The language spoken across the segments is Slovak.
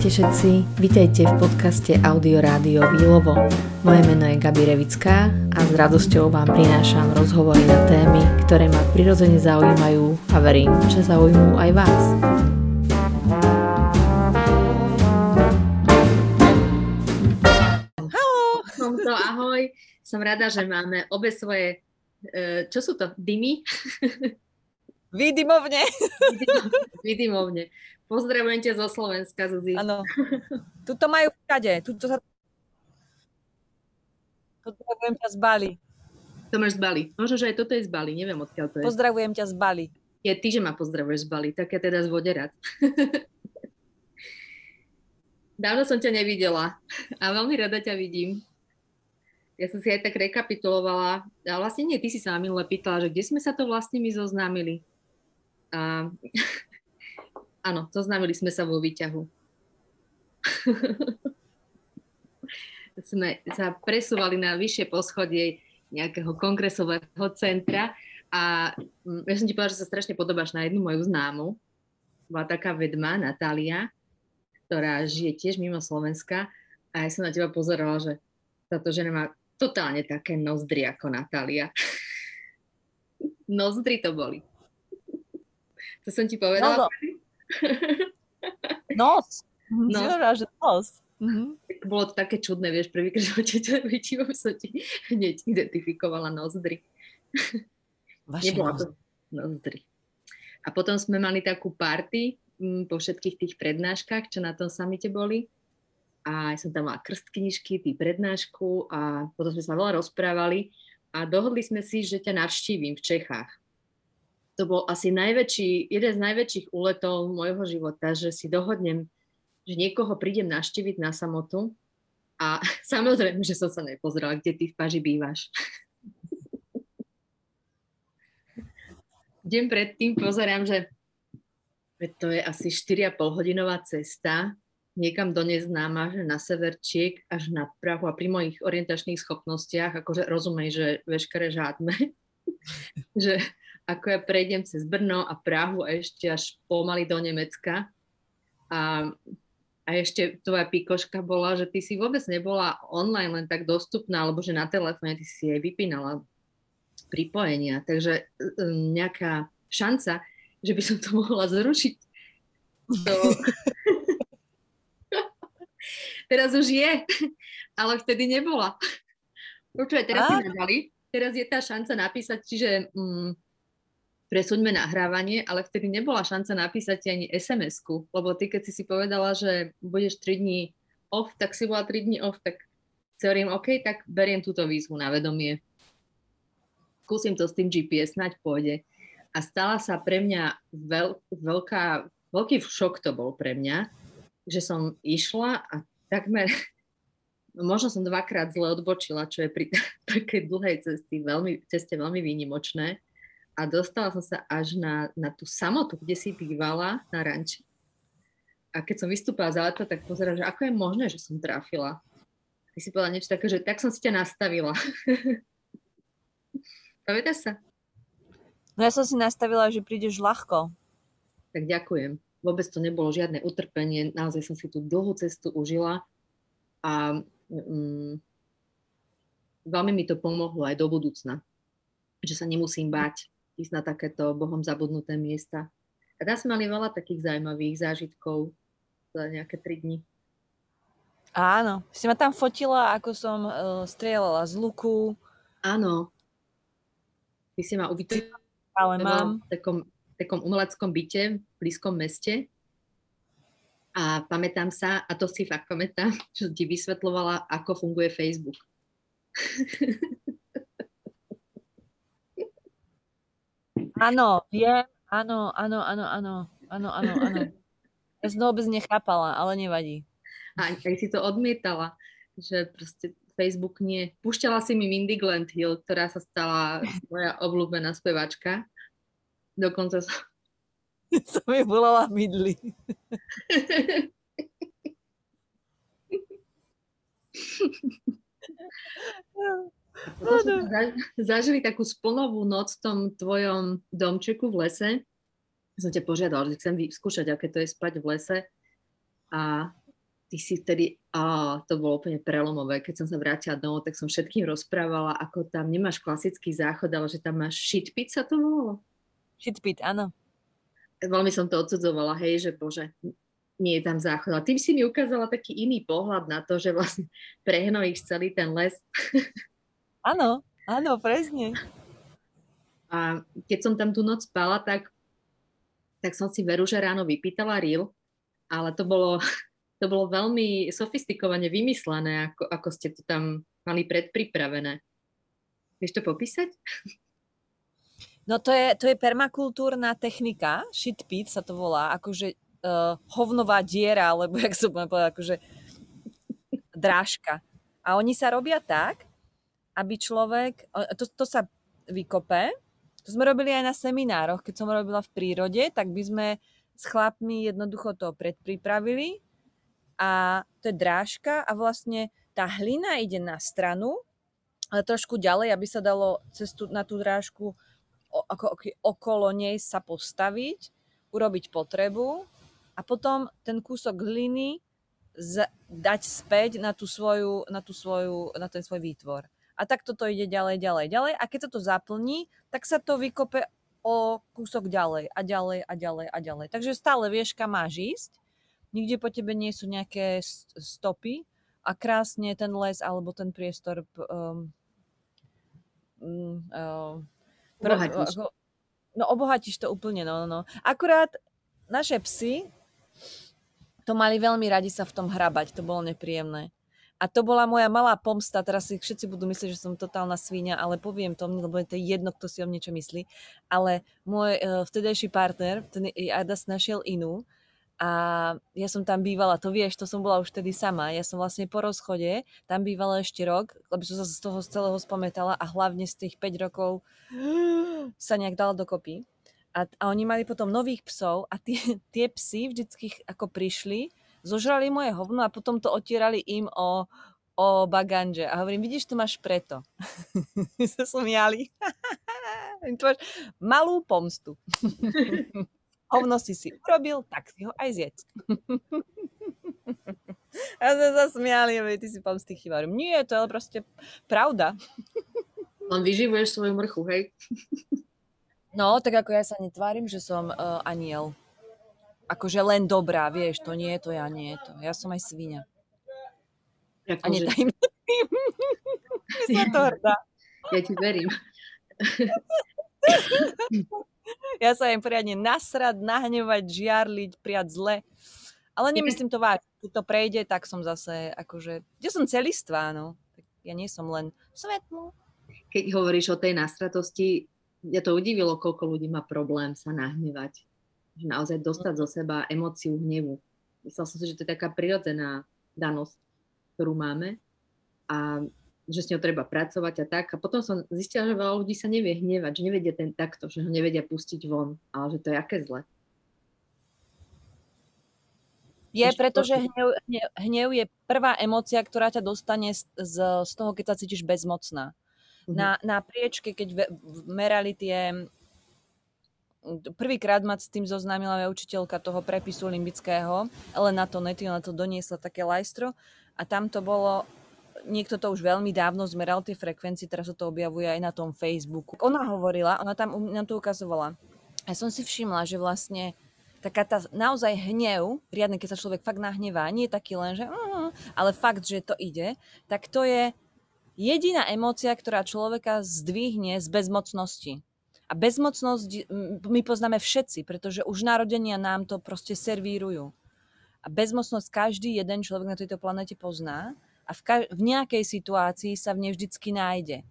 Ahojte všetci, vítajte v podcaste Audio Rádio Výlovo. Moje meno je Gabi Revická a s radosťou vám prinášam rozhovory na témy, ktoré ma prirodzene zaujímajú a verím, že zaujímujú aj vás. Halo! Tomto, ahoj. Som rada, že máme obe svoje, e, čo sú to, dymy? Vydymovne. Vydymovne. Pozdravujem ťa zo Slovenska, Zuzi. Áno. Tuto majú všade. Tuto sa... Pozdravujem ťa z Bali. To máš z Bali. Možno, že aj toto je z Bali. Neviem, odkiaľ to je. Pozdravujem ťa z Bali. Je ty, že ma pozdravuješ z Bali. Tak ja teda z Voderad. Dávno som ťa nevidela a veľmi rada ťa vidím. Ja som si aj tak rekapitulovala. A vlastne nie, ty si sa minule pýtala, že kde sme sa to vlastne my zoznámili. A Áno, zoznámili sme sa vo výťahu. sme sa presúvali na vyššie poschodie nejakého kongresového centra a mm, ja som ti povedala, že sa strašne podobáš na jednu moju známu. Bola taká vedma, Natália, ktorá žije tiež mimo Slovenska a ja som na teba pozerala, že táto žena má totálne také nozdry ako Natália. nozdry to boli. To som ti povedala. No, no. Nos. Nos. Že nos. Mm-hmm. Bolo to také čudné, vieš, prvýkrát, že väčšinou som ti hneď identifikovala nozdry. Vaše Nebola to nozdry. A potom sme mali takú party m, mm, po všetkých tých prednáškach, čo na tom samite boli. A ja som tam mala krstknižky, tý prednášku a potom sme sa veľa rozprávali a dohodli sme si, že ťa navštívim v Čechách to bol asi najväčší, jeden z najväčších úletov môjho života, že si dohodnem, že niekoho prídem naštíviť na samotu a samozrejme, že som sa nepozrela, kde ty v Paži bývaš. Deň predtým pozerám, že to je asi 4,5 hodinová cesta niekam do neznáma, že na severčiek až na Prahu a pri mojich orientačných schopnostiach, akože rozumej, že veškeré žádne, že ako ja prejdem cez Brno a Prahu a ešte až pomaly do Nemecka. A, a ešte tvoja pikoška bola, že ty si vôbec nebola online len tak dostupná, alebo že na telefóne ty si jej vypínala pripojenia. Takže um, nejaká šanca, že by som to mohla zrušiť. To... teraz už je, ale vtedy nebola. Počúvaj, teraz a? si nadali, teraz je tá šanca napísať, čiže um, presuňme nahrávanie, ale vtedy nebola šanca napísať ti ani SMS-ku, lebo ty keď si si povedala, že budeš 3 dní off, tak si bola 3 dní off, tak si hovorím, OK, tak beriem túto výzvu na vedomie. Skúsim to s tým GPS, snáď pôjde. A stala sa pre mňa veľ, veľká, veľký šok to bol pre mňa, že som išla a takmer, no možno som dvakrát zle odbočila, čo je pri takej dlhej cesty veľmi, ceste veľmi výnimočné a dostala som sa až na, na tú samotu, kde si bývala na ranči. A keď som vystúpila za leto, tak pozerám, že ako je možné, že som trafila. Ty si povedala niečo také, že tak som si ťa nastavila. Pamätáš sa? No ja som si nastavila, že prídeš ľahko. Tak ďakujem. Vôbec to nebolo žiadne utrpenie. Naozaj som si tú dlhú cestu užila a mm, veľmi mi to pomohlo aj do budúcna. Že sa nemusím báť ísť na takéto Bohom zabudnuté miesta. A tam sme mali veľa takých zaujímavých zážitkov za nejaké tri dni. Áno, si ma tam fotila, ako som uh, strieľala z luku. Áno. Ty si ma uvidela Ale mám. v takom, takom umeleckom byte v blízkom meste. A pamätám sa, a to si fakt pamätám, že ti vysvetlovala, ako funguje Facebook. Áno, viem, áno, áno, áno, áno, áno, áno, áno. Ja som to vôbec nechápala, ale nevadí. A aj si to odmietala, že proste Facebook nie. Púšťala si mi Mindy Hill, ktorá sa stala moja obľúbená spevačka. Dokonca som... Som mi volala Midli. Potom sme zažili takú splnovú noc v tom tvojom domčeku v lese. Som ťa požiadala, že chcem vyskúšať, aké to je spať v lese. A ty si vtedy, á, to bolo úplne prelomové, keď som sa vrátila domov, tak som všetkým rozprávala, ako tam nemáš klasický záchod, ale že tam máš shitpit sa to volalo. Shitpit, áno. Veľmi som to odsudzovala, hej, že bože, nie je tam záchod. A tým si mi ukázala taký iný pohľad na to, že vlastne prehnojíš celý ten les. Áno, áno, presne. A keď som tam tú noc spala, tak, tak som si veru, že ráno vypýtala ril, ale to bolo, to bolo veľmi sofistikovane vymyslené, ako, ako ste to tam mali predpripravené. Vieš to popísať? No to je, to je permakultúrna technika, shit pit sa to volá, akože uh, hovnová diera, alebo jak sa budem povedať, akože drážka. A oni sa robia tak, aby človek, to, to sa vykope, to sme robili aj na seminároch, keď som robila v prírode, tak by sme s chlapmi jednoducho to predpripravili. A to je drážka a vlastne tá hlina ide na stranu, ale trošku ďalej, aby sa dalo cestu na tú drážku ako, okolo nej sa postaviť, urobiť potrebu a potom ten kúsok hliny z, dať späť na, tú svoju, na, tú svoju, na ten svoj výtvor. A tak toto ide ďalej, ďalej, ďalej. A keď sa to zaplní, tak sa to vykope o kúsok ďalej a ďalej a ďalej a ďalej. Takže stále vieš, kam máš ísť. Nikde po tebe nie sú nejaké stopy a krásne ten les alebo ten priestor um, um, um, obohatíš. Ako, no obohatíš to úplne, no, no, no. Akurát naše psy to mali veľmi radi sa v tom hrabať, to bolo nepríjemné. A to bola moja malá pomsta, teraz si všetci budú myslieť, že som totálna svíňa, ale poviem to, lebo to je jedno, kto si o niečo myslí. Ale môj uh, vtedajší partner, ten Adas našiel inú a ja som tam bývala, to vieš, to som bola už vtedy sama. Ja som vlastne po rozchode tam bývala ešte rok, lebo som sa z toho z celého spometala a hlavne z tých 5 rokov sa nejak dala dokopy. A, a oni mali potom nových psov a tie, tie psy vždycky ako prišli zožrali moje hovno a potom to otierali im o, o baganže. A hovorím, vidíš, to máš preto. sa smiali. to máš malú pomstu. hovno si si urobil, tak si ho aj zjedz. a sme sa smiali, ty si pomsty chyba. Nie, to je proste pravda. Len vyživuješ svoju mrchu, hej? no, tak ako ja sa netvárim, že som uh, aniel akože len dobrá, vieš, to nie je to, ja nie je to. Ja som aj svinia. Ako a netajím tým. sa to hrdá. Ja ti verím. ja sa im poriadne nasrať, nahnevať, žiarliť, prijať zle. Ale nemyslím to vážne. Keď to prejde, tak som zase akože... Ja som celistvá, no. Ja nie som len svetlo. Keď hovoríš o tej nastratosti, ja to udivilo, koľko ľudí má problém sa nahnevať že naozaj dostať zo seba emóciu hnevu. Myslel som si, že to je taká prirodzená danosť, ktorú máme a že s ňou treba pracovať a tak. A potom som zistila, že veľa ľudí sa nevie hnevať, že nevedia ten takto, že ho nevedia pustiť von, ale že to je aké zle. Je, pretože hnev, hnev, hnev je prvá emócia, ktorá ťa dostane z, z, toho, keď sa cítiš bezmocná. Mm-hmm. Na, na priečke, keď merali tie Prvýkrát ma s tým zoznámila moja učiteľka toho prepisu limbického, to nety, ona to doniesla také lajstro a tam to bolo, niekto to už veľmi dávno zmeral tie frekvencie, teraz sa to objavuje aj na tom Facebooku. Ona hovorila, ona tam nám to ukazovala. Ja som si všimla, že vlastne taká tá naozaj hnev, riadne, keď sa človek fakt nahnevá, nie je taký len, že ale fakt, že to ide, tak to je jediná emócia, ktorá človeka zdvihne z bezmocnosti. A bezmocnosť my poznáme všetci, pretože už narodenia nám to proste servírujú. A bezmocnosť každý jeden človek na tejto planete pozná a v, ka- v nejakej situácii sa v nej vždycky nájde.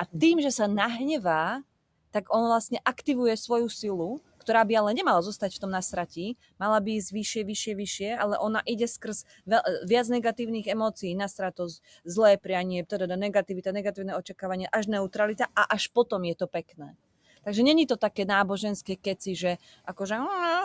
A tým, že sa nahnevá, tak on vlastne aktivuje svoju silu, ktorá by ale nemala zostať v tom nasratí, mala by ísť vyššie, vyššie, vyššie, ale ona ide skrz viac negatívnych emócií, nasratosť, zlé prianie, teda negativita, negatívne očakávanie, až neutralita a až potom je to pekné. Takže není to také náboženské keci, že akože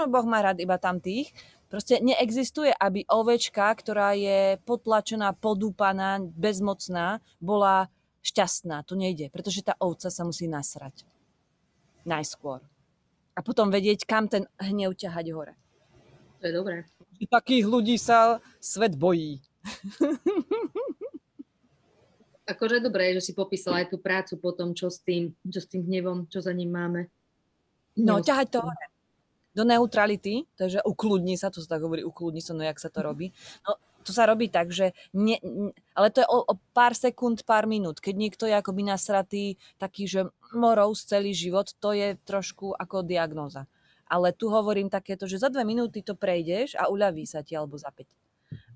Boh má rád iba tam tých. Proste neexistuje, aby ovečka, ktorá je potlačená, podúpaná, bezmocná, bola šťastná. To nejde, pretože tá ovca sa musí nasrať. Najskôr. A potom vedieť, kam ten hnev ťahať hore. To je dobré. Takých ľudí sa svet bojí. Akože dobré, že si popísala aj tú prácu potom, čo s tým, čo s tým hnevom, čo za ním máme. No, ťahať to do neutrality, takže ukludni sa, to sa tak hovorí, ukludni sa, no jak sa to robí. No, to sa robí tak, že ne, ale to je o, o pár sekúnd, pár minút. Keď niekto je akoby nasratý, taký, že morou celý život, to je trošku ako diagnóza. Ale tu hovorím takéto, že za dve minúty to prejdeš a uľaví sa ti, alebo za 5.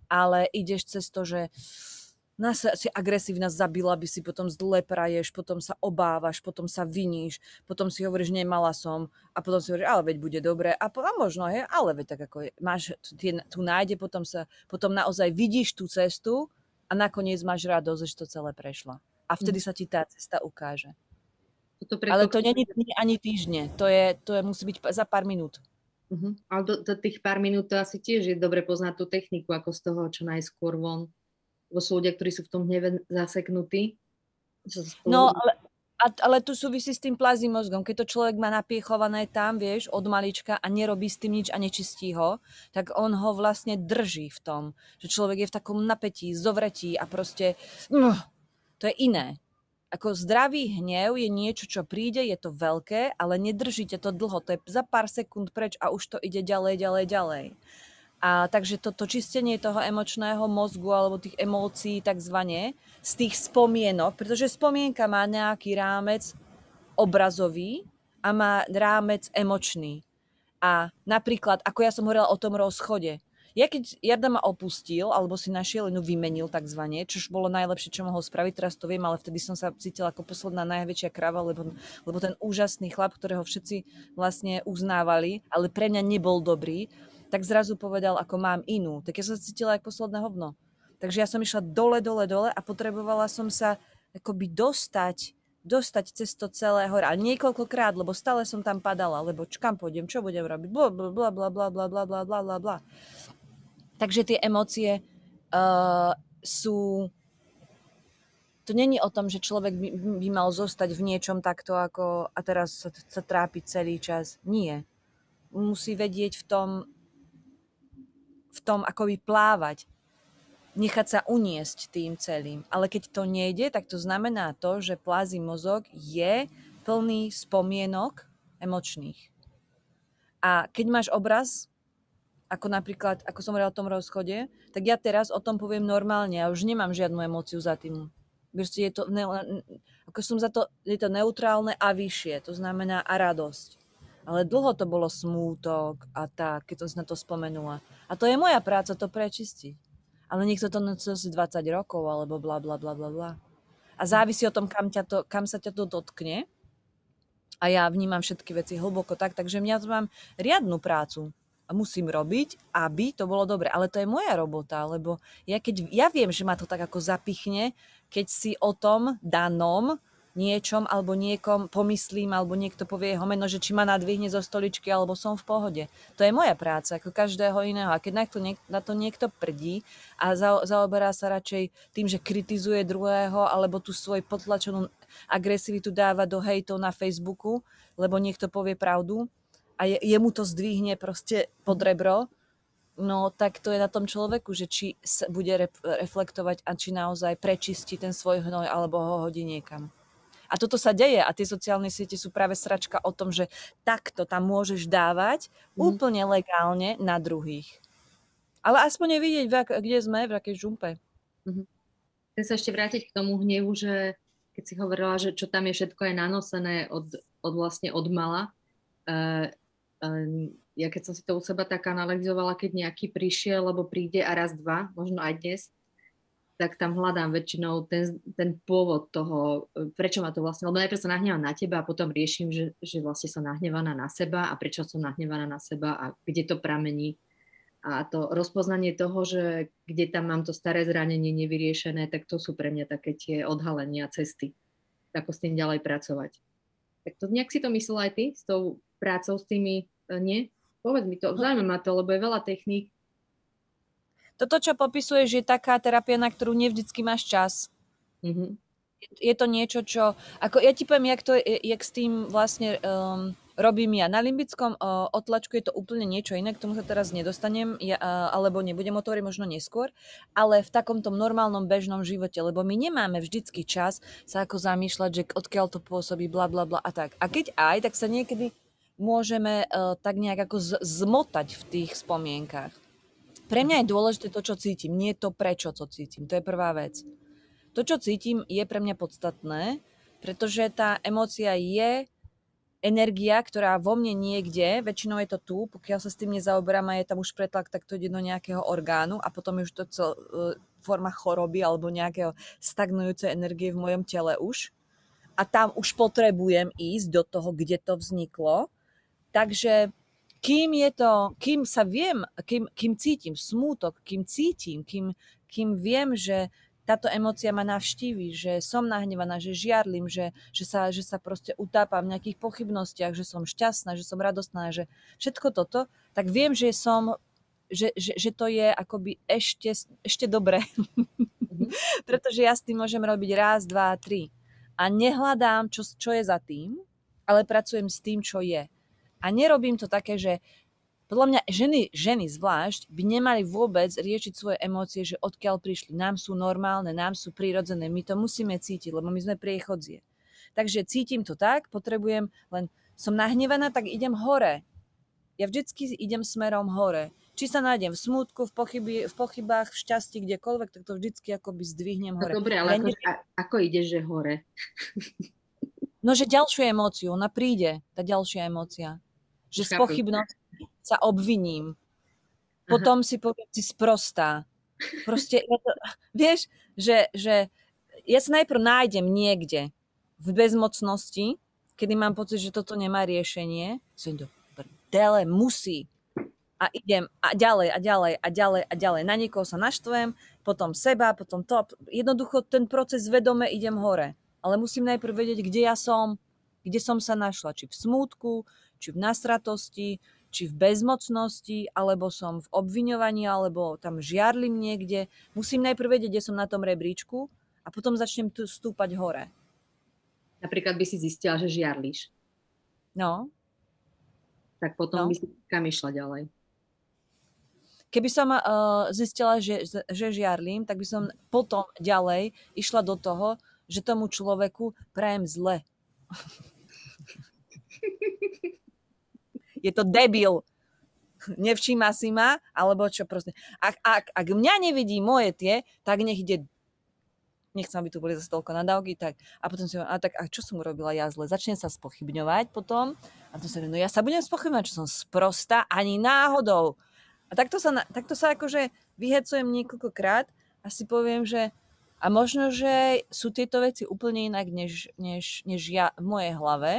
Ale ideš cez to, že nás si agresívna zabila, by si potom zle praješ, potom sa obávaš, potom sa viníš, potom si hovoríš, nemala som a potom si hovoríš, ale veď bude dobre a, po, a možno je, ale veď tak ako je, máš tie, tu nájde, potom sa, potom naozaj vidíš tú cestu a nakoniec máš radosť, že to celé prešla. A vtedy mm. sa ti tá cesta ukáže. Toto preto... Ale to není ani týždne, to, je, to je, musí byť za pár minút. Uh-huh. Ale do, do tých pár minút to asi tiež je dobre poznať tú techniku, ako z toho čo najskôr von lebo sú ľudia, ktorí sú v tom hneve zaseknutí. No, ale, ale tu súvisí s tým plazím mozgom. Keď to človek má napiechované tam, vieš, od malička a nerobí s tým nič a nečistí ho, tak on ho vlastne drží v tom, že človek je v takom napätí, zovretí a proste uh, to je iné. Ako zdravý hnev je niečo, čo príde, je to veľké, ale nedržíte to dlho. To je za pár sekúnd preč a už to ide ďalej, ďalej, ďalej. A takže toto čistenie toho emočného mozgu alebo tých emócií takzvané z tých spomienok, pretože spomienka má nejaký rámec obrazový a má rámec emočný. A napríklad, ako ja som hovorila o tom rozchode, ja keď Jarda ma opustil, alebo si našiel inú vymenil takzvané, čo bolo najlepšie, čo mohol spraviť, teraz to viem, ale vtedy som sa cítila ako posledná najväčšia krava, lebo, lebo ten úžasný chlap, ktorého všetci vlastne uznávali, ale pre mňa nebol dobrý, tak zrazu povedal, ako mám inú. Tak ja som sa cítila ako posledné hovno. Takže ja som išla dole, dole, dole a potrebovala som sa akoby dostať, dostať cez to celé hore. Ale niekoľkokrát, lebo stále som tam padala, lebo kam pôjdem, čo budem robiť, bla, bla, bla, bla, bla, bla, bla, bla, bla. Takže tie emócie uh, sú... To není o tom, že človek by, by mal zostať v niečom takto ako a teraz sa, sa trápiť celý čas. Nie. Musí vedieť v tom v tom akoby plávať, nechať sa uniesť tým celým. Ale keď to nejde, tak to znamená to, že plází mozog je plný spomienok emočných. A keď máš obraz, ako napríklad, ako som hovorila o tom rozchode, tak ja teraz o tom poviem normálne. Ja už nemám žiadnu emóciu za tým. je to, ako som za to, je to neutrálne a vyššie, to znamená a radosť. Ale dlho to bolo smútok a tak, keď som si na to spomenula. A to je moja práca to prečistiť. Ale niekto to nosí 20 rokov, alebo bla bla bla bla bla. A závisí o tom, kam, ťa to, kam sa ťa to dotkne. A ja vnímam všetky veci hlboko tak, takže mňa to mám riadnu prácu a musím robiť, aby to bolo dobre. Ale to je moja robota, lebo ja, keď, ja viem, že ma to tak ako zapichne, keď si o tom danom niečom alebo niekom pomyslím, alebo niekto povie jeho meno, že či ma nadvihne zo stoličky, alebo som v pohode. To je moja práca, ako každého iného. A keď na to, niek- na to niekto prdí a za- zaoberá sa radšej tým, že kritizuje druhého, alebo tú svoj potlačenú agresivitu dáva do hejtov na Facebooku, lebo niekto povie pravdu a je, jemu to zdvihne proste pod rebro, no tak to je na tom človeku, že či bude reflektovať a či naozaj prečistí ten svoj hnoj alebo ho hodí niekam. A toto sa deje a tie sociálne siete sú práve sračka o tom, že takto tam môžeš dávať mm. úplne legálne na druhých. Ale aspoň vidieť, kde sme, v akej žumpe. Mm-hmm. Chcem sa ešte vrátiť k tomu hnevu, že keď si hovorila, že čo tam je všetko je nanosené od, od vlastne od mala. Uh, uh, ja keď som si to u seba tak analyzovala, keď nejaký prišiel, lebo príde a raz, dva, možno aj dnes, tak tam hľadám väčšinou ten, ten pôvod toho, prečo ma to vlastne, lebo najprv sa nahnevam na teba a potom riešim, že, že vlastne som nahnevaná na seba a prečo som nahnevaná na seba a kde to pramení. A to rozpoznanie toho, že kde tam mám to staré zranenie nevyriešené, tak to sú pre mňa také tie odhalenia cesty. Ako s tým ďalej pracovať. Tak to nejak si to myslel aj ty s tou prácou s tými, e, nie? Povedz mi to, zaujíma ma to, lebo je veľa techník, toto, čo popisuješ, je taká terapia, na ktorú nevždycky máš čas. Mm-hmm. Je to niečo, čo... Ako ja ti poviem, jak, to, jak s tým vlastne um, robím ja. Na limbickom uh, otlačku je to úplne niečo iné, k tomu sa teraz nedostanem, ja, uh, alebo nebudem o to možno neskôr, ale v takomto normálnom bežnom živote, lebo my nemáme vždycky čas sa ako zamýšľať, že odkiaľ to pôsobí, bla bla bla a tak. A keď aj, tak sa niekedy môžeme uh, tak nejak ako z- zmotať v tých spomienkach. Pre mňa je dôležité to, čo cítim, nie to, prečo to cítim. To je prvá vec. To, čo cítim, je pre mňa podstatné, pretože tá emócia je energia, ktorá vo mne niekde, väčšinou je to tu, pokiaľ sa s tým nezaoberám a je tam už pretlak, tak to ide do nejakého orgánu a potom je už to cel, e, forma choroby alebo nejakého stagnujúcej energie v mojom tele už. A tam už potrebujem ísť do toho, kde to vzniklo. Takže kým je to, kým sa viem, kým, kým cítim smútok, kým cítim, kým, kým viem, že táto emócia ma navštíví, že som nahnevaná, že žiarlim, že, že, sa, že sa proste utápam v nejakých pochybnostiach, že som šťastná, že som radostná, že všetko toto, tak viem, že som že, že, že to je akoby ešte, ešte dobré. Mm-hmm. Pretože ja s tým môžem robiť raz, dva, tri. A nehľadám, čo, čo je za tým, ale pracujem s tým, čo je. A nerobím to také, že podľa mňa ženy, ženy zvlášť by nemali vôbec riešiť svoje emócie, že odkiaľ prišli. Nám sú normálne, nám sú prírodzené, my to musíme cítiť, lebo my sme priechodzie. Takže cítim to tak, potrebujem, len som nahnevaná, tak idem hore. Ja vždycky idem smerom hore. Či sa nájdem v smútku, v, pochyby, v pochybách, v šťastí, kdekoľvek, tak to vždycky akoby zdvihnem hore. No dobre, ale ja ako, ne... ako ideš, že hore? No, že ďalšiu emóciu, ona príde, tá ďalšia emócia. Že z pochybnosti sa obviním. Potom Aha. si poviem, si sprostá. Proste, ja to, vieš, že, že ja sa najprv nájdem niekde v bezmocnosti, kedy mám pocit, že toto nemá riešenie. Som do prdele, musí. A idem a ďalej a ďalej a ďalej a ďalej. Na niekoho sa naštvem, potom seba, potom to. Jednoducho ten proces vedome idem hore. Ale musím najprv vedieť, kde ja som, kde som sa našla. Či v smútku, či v nasratosti, či v bezmocnosti, alebo som v obviňovaní, alebo tam žiarlim niekde. Musím najprv vedieť, kde som na tom rebríčku a potom začnem tu stúpať hore. Napríklad by si zistila, že žiarliš. No. Tak potom no. by si kam išla ďalej? Keby som uh, zistila, že, že žiarlim, tak by som potom ďalej išla do toho, že tomu človeku prajem zle. je to debil. Nevšíma si ma, alebo čo proste. Ak, ak, ak mňa nevidí moje tie, tak nech ide nechcem, aby tu boli zase toľko nadávky, tak a potom si a tak a čo som urobila ja zle? Začne sa spochybňovať potom a to sa no ja sa budem spochybňovať, čo som sprosta ani náhodou. A takto sa, takto sa akože vyhecujem niekoľkokrát a si poviem, že a možno, že sú tieto veci úplne inak, než, než, než ja v mojej hlave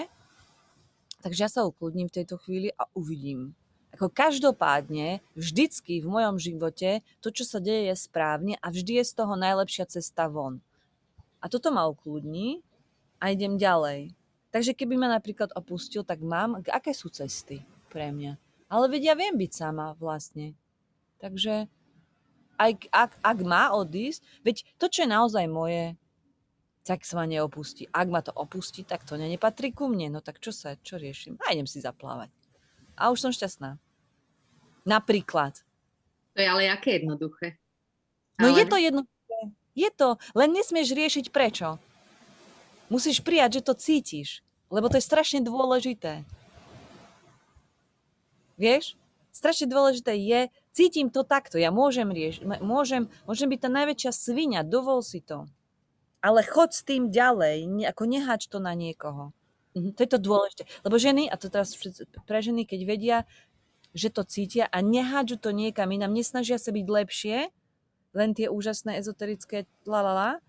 Takže ja sa ukludním v tejto chvíli a uvidím. Ako každopádne, vždycky v mojom živote to, čo sa deje, je správne a vždy je z toho najlepšia cesta von. A toto ma ukludní a idem ďalej. Takže keby ma napríklad opustil, tak mám, aké sú cesty pre mňa. Ale veď ja viem byť sama vlastne. Takže aj, ak, ak má odísť, veď to, čo je naozaj moje, tak sa ma neopustí. Ak ma to opustí, tak to nepatrí ku mne. No tak čo sa, čo riešim? A idem si zaplávať. A už som šťastná. Napríklad. To je ale aké jednoduché. No ale... je to jednoduché. Je to, len nesmieš riešiť prečo. Musíš prijať, že to cítiš. Lebo to je strašne dôležité. Vieš? Strašne dôležité je, cítim to takto, ja môžem riešiť, môžem, môžem byť tá najväčšia svinia, dovol si to ale chod s tým ďalej, ne, ako nehač to na niekoho. Mm-hmm. To je to dôležité. Lebo ženy, a to teraz pre ženy, keď vedia, že to cítia a nehádžu to niekam inám, nesnažia sa byť lepšie, len tie úžasné ezoterické lalala,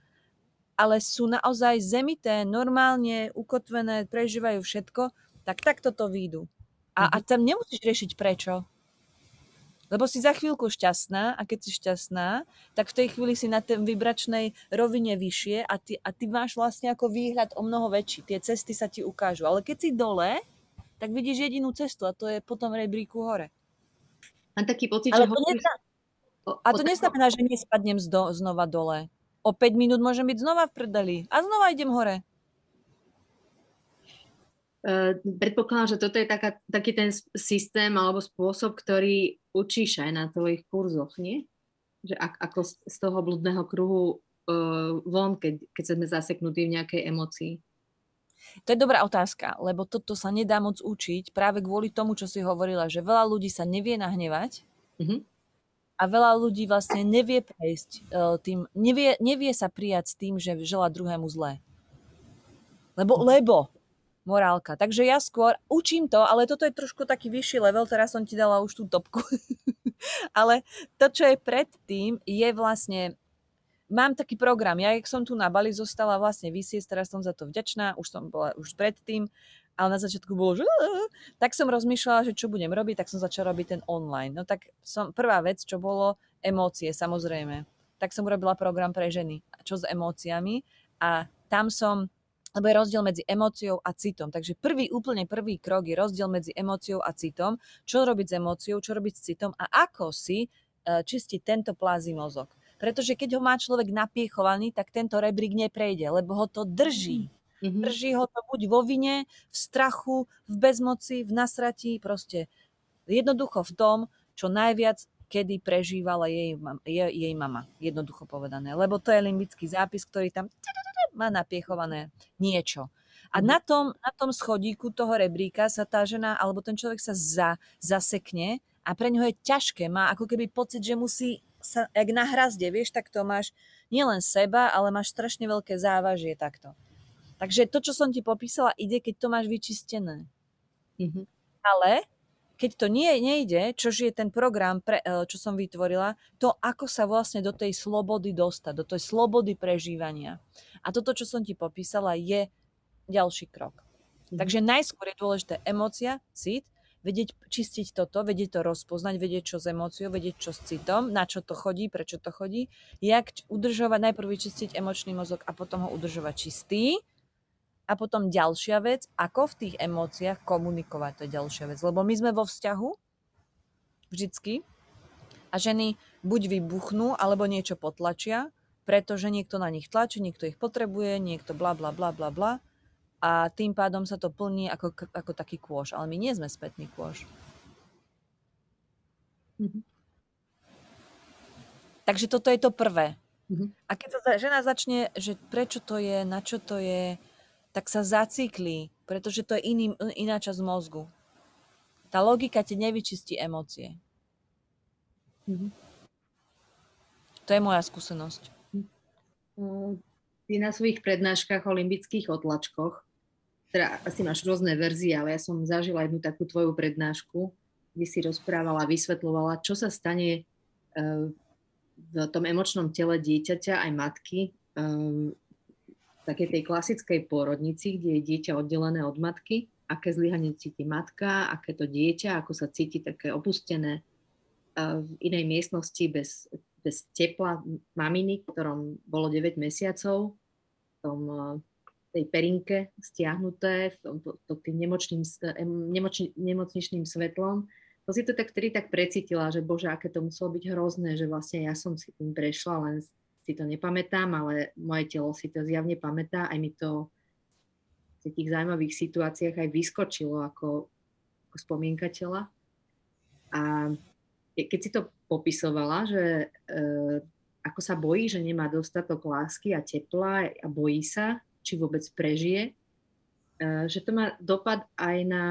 ale sú naozaj zemité, normálne ukotvené, prežívajú všetko, tak takto to výjdu. A, mm-hmm. a tam nemusíš riešiť prečo. Lebo si za chvíľku šťastná a keď si šťastná, tak v tej chvíli si na tej vibračnej rovine vyššie a ty, a ty máš vlastne ako výhľad o mnoho väčší. Tie cesty sa ti ukážu. Ale keď si dole, tak vidíš jedinú cestu a to je potom rebríku hore. Mám taký pocit, Ale že... To nezna... A to neznamená, že nespadnem zdo, znova dole. O 5 minút môžem byť znova v prdeli a znova idem hore. Uh, predpokladám, že toto je taká, taký ten systém alebo spôsob, ktorý učíš aj na tvojich kurzoch, nie? Že ak, ako z toho blúdneho kruhu uh, von, keď, keď sme zaseknutí v nejakej emocii. To je dobrá otázka, lebo toto sa nedá moc učiť práve kvôli tomu, čo si hovorila, že veľa ľudí sa nevie nahnevať mm-hmm. a veľa ľudí vlastne nevie prejsť uh, tým, nevie, nevie sa prijať s tým, že žela druhému zlé. Lebo, lebo, morálka. Takže ja skôr učím to, ale toto je trošku taký vyšší level, teraz som ti dala už tú topku. ale to, čo je predtým, je vlastne mám taký program. Ja, jak som tu na Bali zostala vlastne vysieť, teraz som za to vďačná, už som bola už predtým, ale na začiatku bolo, že tak som rozmýšľala, že čo budem robiť, tak som začala robiť ten online. No tak som, prvá vec, čo bolo, emócie, samozrejme. Tak som urobila program pre ženy, čo s emóciami a tam som lebo je rozdiel medzi emóciou a citom. Takže prvý, úplne prvý krok je rozdiel medzi emóciou a citom. Čo robiť s emóciou, čo robiť s citom a ako si e, čistiť tento plází mozog. Pretože keď ho má človek napiechovaný, tak tento rebrík neprejde, lebo ho to drží. Mm-hmm. Drží ho to buď vo vine, v strachu, v bezmoci, v nasratí, proste jednoducho v tom, čo najviac kedy prežívala jej, je, jej mama. Jednoducho povedané. Lebo to je limbický zápis, ktorý tam má napiechované niečo. A mhm. na tom, na tom schodíku toho rebríka sa tá žena alebo ten človek sa za, zasekne a pre ňo je ťažké. Má ako keby pocit, že musí sa, jak na hrazde, vieš, tak to máš nielen seba, ale máš strašne veľké závažie takto. Takže to, čo som ti popísala, ide, keď to máš vyčistené. Mm-hmm. Ale keď to nie, nejde, čož je ten program, pre, e, čo som vytvorila, to, ako sa vlastne do tej slobody dostať, do tej slobody prežívania. A toto, čo som ti popísala, je ďalší krok. Mm-hmm. Takže najskôr je dôležité emócia, cit, vedieť čistiť toto, vedieť to rozpoznať, vedieť čo s emóciou, vedieť čo s citom, na čo to chodí, prečo to chodí, jak udržovať, najprv vyčistiť emočný mozog a potom ho udržovať čistý. A potom ďalšia vec, ako v tých emóciách komunikovať, to je ďalšia vec. Lebo my sme vo vzťahu, vždycky, a ženy buď vybuchnú, alebo niečo potlačia, pretože niekto na nich tlačí, niekto ich potrebuje, niekto bla bla bla bla bla a tým pádom sa to plní ako, ako taký kôš. Ale my nie sme spätný kôš. Mm-hmm. Takže toto je to prvé. Mm-hmm. A keď sa žena začne, že prečo to je, na čo to je, tak sa zaciklí, pretože to je iný, iná časť mozgu. Tá logika ti nevyčistí emócie. Mm-hmm. To je moja skúsenosť. Mm. Ty na svojich prednáškach o limbických otlačkoch teda asi máš rôzne verzie, ale ja som zažila jednu takú tvoju prednášku, kde si rozprávala, vysvetlovala, čo sa stane e, v tom emočnom tele dieťaťa aj matky e, v takej tej klasickej pôrodnici, kde je dieťa oddelené od matky, aké zlyhanie cíti matka, aké to dieťa, ako sa cíti také opustené e, v inej miestnosti bez, bez tepla maminy, ktorom bolo 9 mesiacov, v tom tej perinke stiahnuté, to, to tým nemočným, nemoč, nemocničným svetlom, to si to tak vtedy tak precítila, že bože, aké to muselo byť hrozné, že vlastne ja som si tým prešla, len si to nepamätám, ale moje telo si to zjavne pamätá, aj mi to v tých zaujímavých situáciách aj vyskočilo ako, ako spomienka tela. A keď si to popisovala, že e, ako sa bojí, že nemá dostatok lásky a tepla a bojí sa, či vôbec prežije, eh, že to má dopad aj na,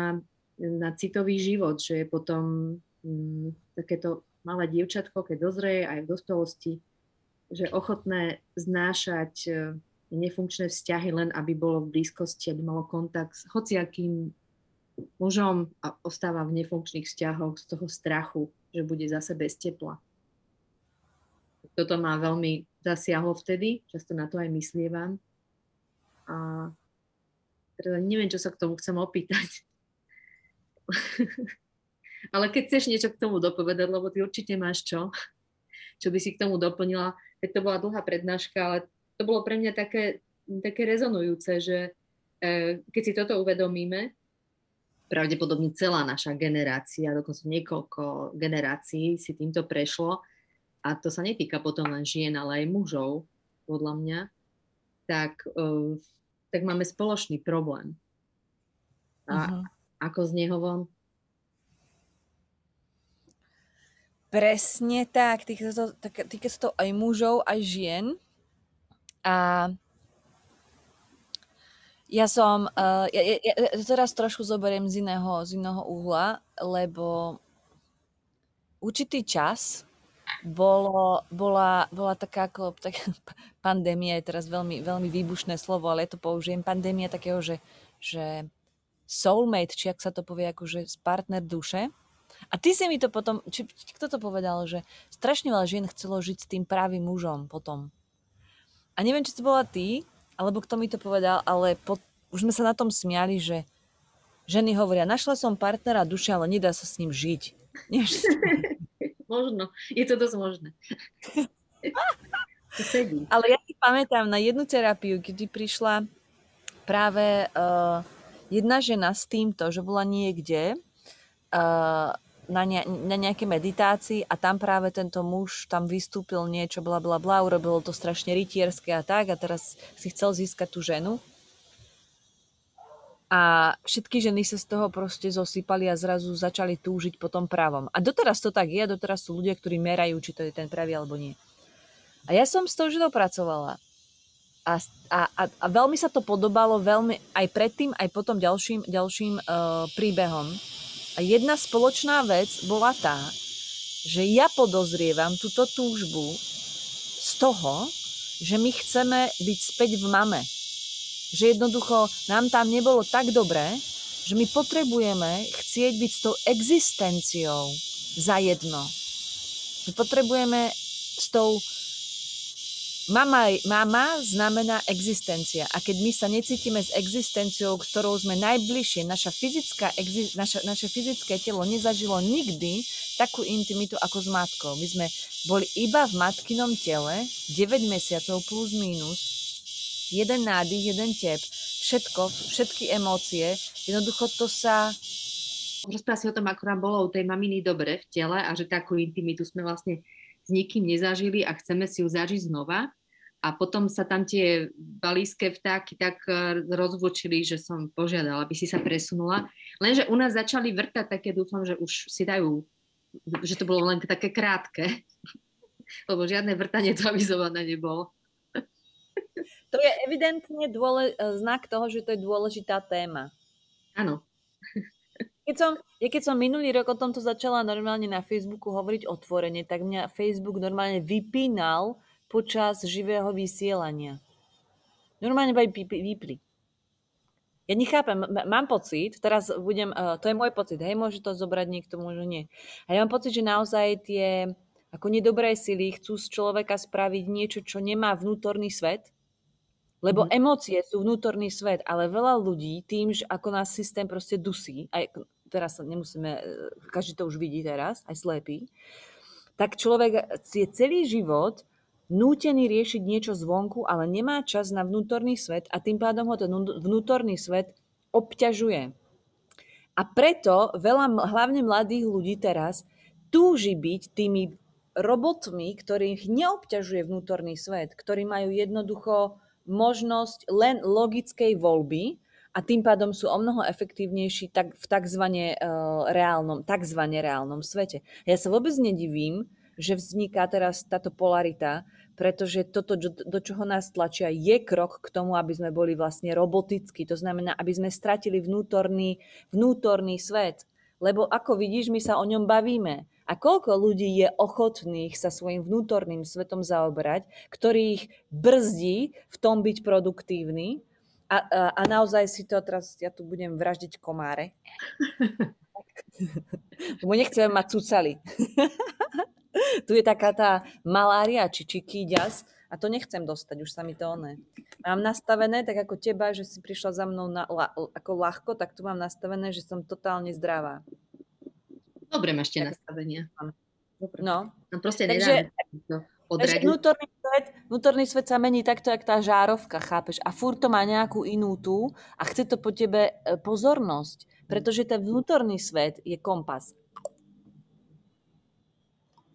na citový život, že je potom um, takéto malé dievčatko, keď dozrie aj v dospelosti, že ochotné znášať uh, nefunkčné vzťahy len aby bolo v blízkosti, aby malo kontakt s hociakým mužom a ostáva v nefunkčných vzťahoch z toho strachu, že bude zase bez tepla. Toto ma veľmi zasiahlo vtedy, často na to aj myslievam. A teda neviem, čo sa k tomu chcem opýtať. Ale keď chceš niečo k tomu dopovedať, lebo ty určite máš čo, čo by si k tomu doplnila, keď to bola dlhá prednáška, ale to bolo pre mňa také, také rezonujúce, že e, keď si toto uvedomíme, pravdepodobne celá naša generácia, dokonca niekoľko generácií si týmto prešlo, a to sa netýka potom len žien, ale aj mužov, podľa mňa, tak e, tak máme spoločný problém. A uh-huh. ako z neho von? Presne tak. Týka sa to, aj mužov, aj žien. A ja som, uh, ja, ja, ja teraz trošku zoberiem z iného, z iného uhla, lebo určitý čas bolo, bola, bola taká ako tak, pandémia, je teraz veľmi, veľmi výbušné slovo, ale ja to použijem, pandémia takého, že, že soulmate, či ak sa to povie, akože partner duše. A ty si mi to potom, či, kto to povedal, že strašne veľa žien chcelo žiť s tým pravým mužom potom. A neviem, či to bola ty, alebo kto mi to povedal, ale po, už sme sa na tom smiali, že ženy hovoria, našla som partnera duše, ale nedá sa s ním žiť. Možno, je to dosť možné. ale ja si pamätám na jednu terapiu, kedy prišla práve uh, jedna žena s týmto, že bola niekde uh, na, ne, na nejaké meditácii a tam práve tento muž tam vystúpil niečo, bla bla bla, urobilo to strašne rytierské a tak a teraz si chcel získať tú ženu. A všetky ženy sa z toho proste zosypali a zrazu začali túžiť po tom pravom. A doteraz to tak je, doteraz sú ľudia, ktorí merajú, či to je ten pravý alebo nie. A ja som s tou ženou pracovala. A, a, a, a veľmi sa to podobalo veľmi aj predtým, aj potom ďalším, ďalším uh, príbehom a jedna spoločná vec bola tá, že ja podozrievam túto túžbu z toho, že my chceme byť späť v mame. Že jednoducho nám tam nebolo tak dobré, že my potrebujeme chcieť byť s tou existenciou za jedno. My potrebujeme s tou Mama, mama znamená existencia. A keď my sa necítime s existenciou, ktorou sme najbližšie, naša fyzická, naša, naše fyzické telo nezažilo nikdy takú intimitu ako s matkou. My sme boli iba v matkinom tele 9 mesiacov plus minus, jeden nádych, jeden tep, všetko, všetky emócie, jednoducho to sa rozpráva si o tom, ako nám bolo u tej maminy dobre v tele a že takú intimitu sme vlastne s nikým nezažili a chceme si ju zažiť znova. A potom sa tam tie balíske vtáky tak e, rozvočili, že som požiadala, aby si sa presunula. Lenže u nás začali vrtať také, dúfam, že už si dajú, že to bolo len také krátke, lebo žiadne vrtanie to avizované nebolo. To je evidentne dôle, e, znak toho, že to je dôležitá téma. Áno. Keď som, ja keď som minulý rok o tomto začala normálne na Facebooku hovoriť otvorene, tak mňa Facebook normálne vypínal počas živého vysielania. Normálne by vypli. Ja nechápem, mám pocit, teraz budem, uh, to je môj pocit, hej, môže to zobrať niekto, možno nie. A ja mám pocit, že naozaj tie ako nedobré sily chcú z človeka spraviť niečo, čo nemá vnútorný svet, lebo mm. emócie sú vnútorný svet, ale veľa ľudí tým, že ako nás systém proste dusí, aj teraz nemusíme, e, každý to už vidí teraz, aj slepý, tak človek je celý život nútený riešiť niečo zvonku, ale nemá čas na vnútorný svet a tým pádom ho ten vnútorný svet obťažuje. A preto veľa, hlavne mladých ľudí teraz, túži byť tými robotmi, ktorých neobťažuje vnútorný svet, ktorí majú jednoducho možnosť len logickej voľby a tým pádom sú o mnoho efektívnejší tak v tzv. reálnom, tzv. reálnom svete. Ja sa vôbec nedivím, že vzniká teraz táto polarita, pretože toto, do čoho nás tlačia, je krok k tomu, aby sme boli vlastne robotickí. To znamená, aby sme stratili vnútorný, vnútorný svet. Lebo ako vidíš, my sa o ňom bavíme. A koľko ľudí je ochotných sa svojim vnútorným svetom zaoberať, ktorých brzdí v tom byť produktívny, a, a, a naozaj si to, teraz ja tu budem vraždiť komáre. Lebo nechcem mať cucali. tu je taká tá malária, či čikýďas, a to nechcem dostať, už sa mi to oné. Mám nastavené, tak ako teba, že si prišla za mnou na, la, ako ľahko, tak tu mám nastavené, že som totálne zdravá. Dobre máš tie nastavenia. Dobre. No. no proste Takže, Takže vnútorný svet, vnútorný svet sa mení takto, jak tá žárovka, chápeš? A furt to má nejakú inú tú a chce to po tebe e, pozornosť, pretože ten vnútorný svet je kompas.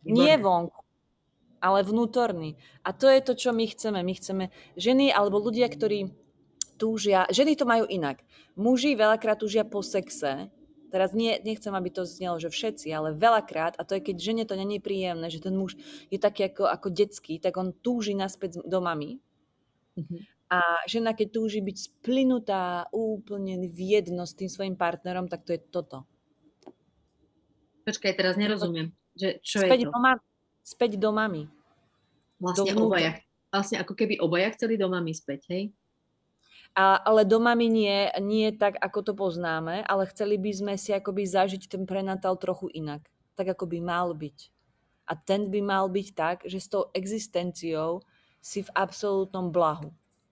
Nie vonku, ale vnútorný. A to je to, čo my chceme. My chceme ženy alebo ľudia, ktorí túžia, ženy to majú inak. Muži veľakrát túžia po sexe, teraz nie, nechcem, aby to znelo, že všetci, ale veľakrát, a to je keď žene to není príjemné, že ten muž je taký ako, ako detský, tak on túži naspäť do mami. Mm-hmm. A žena, keď túži byť splynutá úplne v jedno s tým svojim partnerom, tak to je toto. Počkaj, teraz nerozumiem. Že, čo späť je to? Do mami. Späť do mami. Vlastne obaja. Vlastne ako keby obaja chceli do mami späť, hej? A, ale do mami nie, nie tak, ako to poznáme, ale chceli by sme si akoby zažiť ten prenatal trochu inak. Tak, ako by mal byť. A ten by mal byť tak, že s tou existenciou si v absolútnom blahu.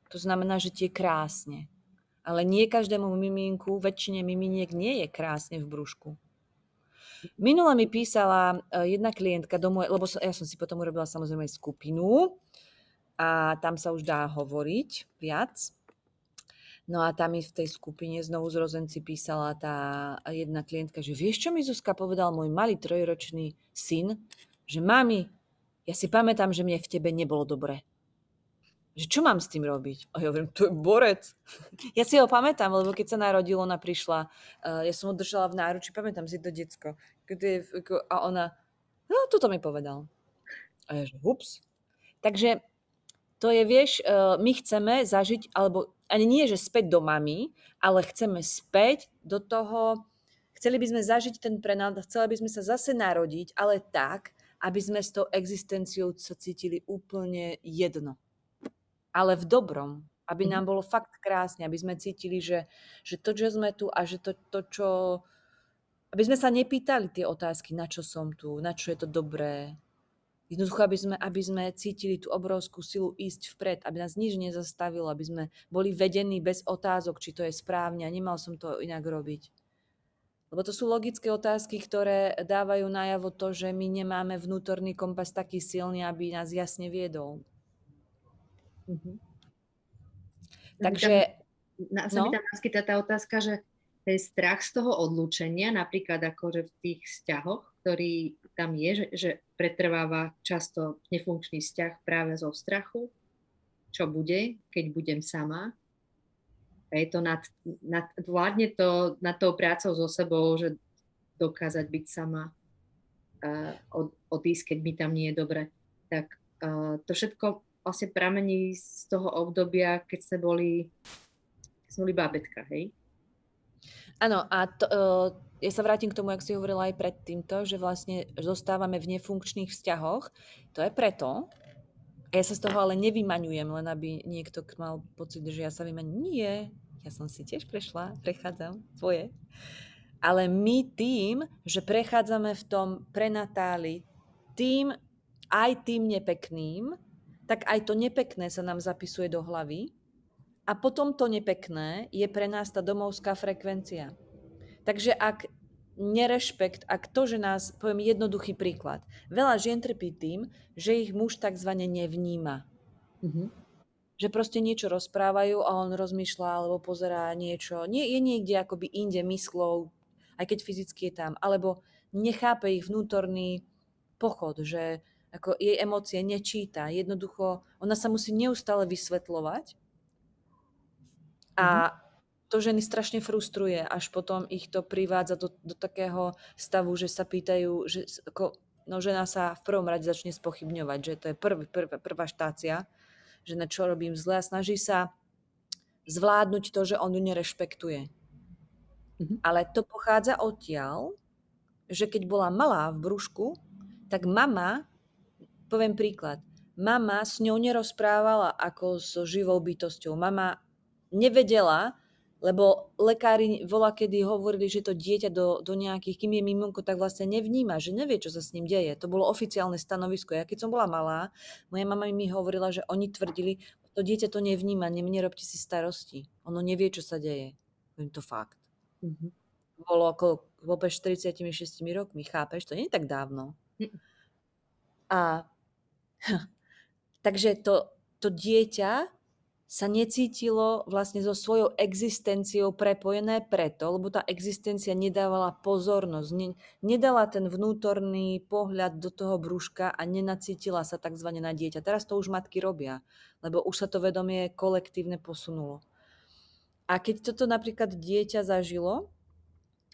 To znamená, že ti je krásne. Ale nie každému miminku, väčšine miminiek nie je krásne v brúšku. Minula mi písala e, jedna klientka do mojej, lebo ja som si potom urobila samozrejme skupinu a tam sa už dá hovoriť viac. No a tam mi v tej skupine znovu z Rozenci písala tá jedna klientka, že vieš, čo mi Zuzka povedal môj malý trojročný syn? Že mami, ja si pamätám, že mne v tebe nebolo dobre že čo mám s tým robiť? A ja hovorím, to je borec. Ja si ho pamätám, lebo keď sa narodil, ona prišla, uh, ja som ho držala v náruči, pamätám si to decko. A ona, no toto mi povedal. A ja že, ups. Takže to je, vieš, uh, my chceme zažiť, alebo ani nie, že späť do mami, ale chceme späť do toho, chceli by sme zažiť ten prenad, chceli by sme sa zase narodiť, ale tak, aby sme s tou existenciou sa cítili úplne jedno ale v dobrom, aby mhm. nám bolo fakt krásne, aby sme cítili, že, že to, že sme tu a že to, to, čo... Aby sme sa nepýtali tie otázky, na čo som tu, na čo je to dobré. Jednoducho, aby sme, aby sme cítili tú obrovskú silu ísť vpred, aby nás nič nezastavilo, aby sme boli vedení bez otázok, či to je správne a nemal som to inak robiť. Lebo to sú logické otázky, ktoré dávajú najavo to, že my nemáme vnútorný kompas taký silný, aby nás jasne viedol. Mm-hmm. Takže... Na, sa no? mi tam naskytá tá otázka, že ten strach z toho odlúčenia, napríklad akože v tých vzťahoch, ktorý tam je, že, že pretrváva často nefunkčný vzťah práve zo strachu, čo bude, keď budem sama. Je to nad, nad, vládne to nad tou prácou so sebou, že dokázať byť sama, uh, od, odísť, keď mi tam nie je dobre. Tak uh, to všetko vlastne pramení z toho obdobia, keď sme boli, keď sme boli bábetka, hej? Áno, a to, uh, ja sa vrátim k tomu, ak si hovorila aj pred týmto, že vlastne zostávame v nefunkčných vzťahoch. To je preto, ja sa z toho ale nevymaňujem, len aby niekto mal pocit, že ja sa vymaňujem. Nie, ja som si tiež prešla, prechádzam svoje. Ale my tým, že prechádzame v tom prenatáli tým, aj tým nepekným, tak aj to nepekné sa nám zapisuje do hlavy a potom to nepekné je pre nás tá domovská frekvencia. Takže ak nerešpekt, ak to, že nás, poviem jednoduchý príklad, veľa žien trpí tým, že ich muž tzv. nevníma. Mm-hmm. Že proste niečo rozprávajú a on rozmýšľa alebo pozerá niečo, nie, je niekde akoby inde myslou, aj keď fyzicky je tam, alebo nechápe ich vnútorný pochod, že ako jej emócie nečíta. Jednoducho, ona sa musí neustále vysvetľovať a mm-hmm. to ženy strašne frustruje, až potom ich to privádza do, do takého stavu, že sa pýtajú, že ako, no žena sa v prvom rade začne spochybňovať, že to je prv, prv, prvá štácia, že na čo robím zle a snaží sa zvládnuť to, že on ju nerešpektuje. Mm-hmm. Ale to pochádza odtiaľ, že keď bola malá v brúšku, tak mama Poviem príklad. Mama s ňou nerozprávala ako so živou bytosťou. Mama nevedela, lebo lekári volá, kedy hovorili, že to dieťa do, do nejakých, kým je mimonko, tak vlastne nevníma, že nevie, čo sa s ním deje. To bolo oficiálne stanovisko. Ja keď som bola malá, moja mama mi hovorila, že oni tvrdili, to dieťa to nevníma, ne, nerobte si starosti. Ono nevie, čo sa deje. Viem to fakt. Mm-hmm. Bolo okolo vôbec 46 rokmi, chápeš? To nie je tak dávno. Mm. A Takže to, to dieťa sa necítilo vlastne so svojou existenciou prepojené preto, lebo tá existencia nedávala pozornosť, ne, nedala ten vnútorný pohľad do toho brúška a nenacítila sa tzv. na dieťa. Teraz to už matky robia, lebo už sa to vedomie kolektívne posunulo. A keď toto napríklad dieťa zažilo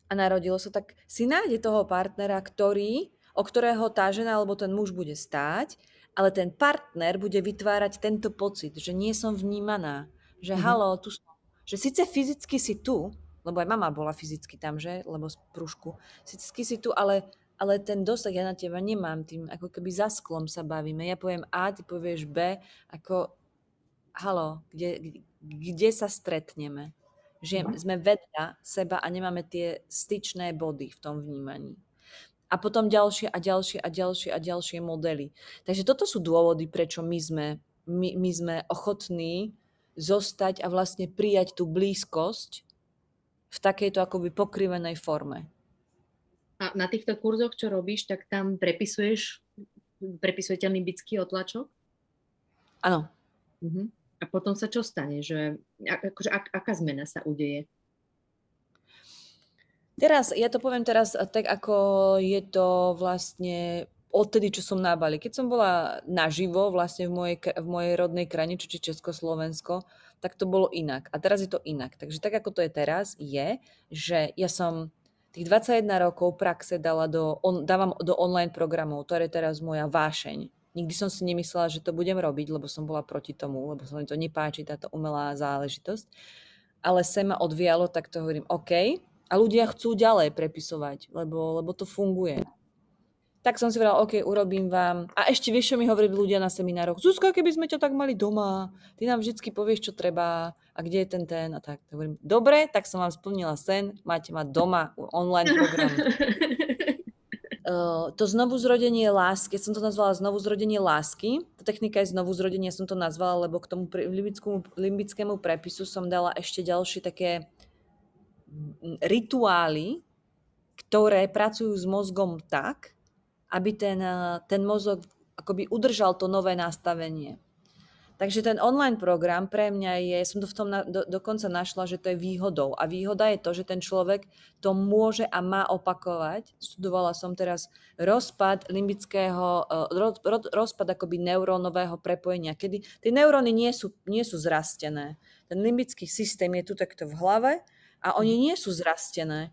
a narodilo sa, tak si nájde toho partnera, ktorý, o ktorého tá žena alebo ten muž bude stáť, ale ten partner bude vytvárať tento pocit, že nie som vnímaná, že mm-hmm. halo, tu som. Že síce fyzicky si tu, lebo aj mama bola fyzicky tam, že, lebo z prúžku, fyzicky si tu, ale, ale ten dosah ja na teba nemám, tým ako keby za sklom sa bavíme. Ja poviem A, ty povieš B, ako halo, kde, kde sa stretneme. Že mm. sme vedľa seba a nemáme tie styčné body v tom vnímaní. A potom ďalšie a ďalšie a ďalšie a ďalšie modely. Takže toto sú dôvody, prečo my sme, my, my sme ochotní zostať a vlastne prijať tú blízkosť v takejto akoby pokrivenej forme. A na týchto kurzoch, čo robíš, tak tam prepisuješ, prepisujete limbický otlačok? Áno. Uh-huh. A potom sa čo stane? Že, akože, ak, aká zmena sa udeje? Teraz, ja to poviem teraz tak, ako je to vlastne odtedy, čo som na Bali. Keď som bola naživo vlastne v mojej, v mojej rodnej krajine, je Československo, tak to bolo inak. A teraz je to inak. Takže tak, ako to je teraz, je, že ja som tých 21 rokov praxe dala do, on, dávam do online programov, to je teraz moja vášeň. Nikdy som si nemyslela, že to budem robiť, lebo som bola proti tomu, lebo sa mi to nepáči, táto umelá záležitosť. Ale sem ma odvialo, tak to hovorím, OK. A ľudia chcú ďalej prepisovať, lebo, lebo to funguje. Tak som si povedala, OK, urobím vám. A ešte vieš, čo mi hovorili ľudia na seminároch? Zuzka, keby sme ťa tak mali doma, ty nám vždy povieš, čo treba a kde je ten ten a tak. hovorím, dobre, tak som vám splnila sen, máte mať doma online program. Uh, to znovu zrodenie lásky, keď som to nazvala znovu zrodenie lásky, tá technika je znovu zrodenie, som to nazvala, lebo k tomu limbickému, limbickému prepisu som dala ešte ďalšie také rituály, ktoré pracujú s mozgom tak, aby ten, eh, ten mozog akoby udržal to nové nastavenie. Takže ten online program pre mňa je, som to v tom na, do, dokonca našla, že to je výhodou. A výhoda je to, že ten človek to môže a má opakovať. Studovala som teraz rozpad limbického, eh, roz, rozpad akoby neurónového prepojenia, kedy tie neuróny nie sú, nie sú zrastené. Ten limbický systém je tu takto v hlave a oni nie sú zrastené.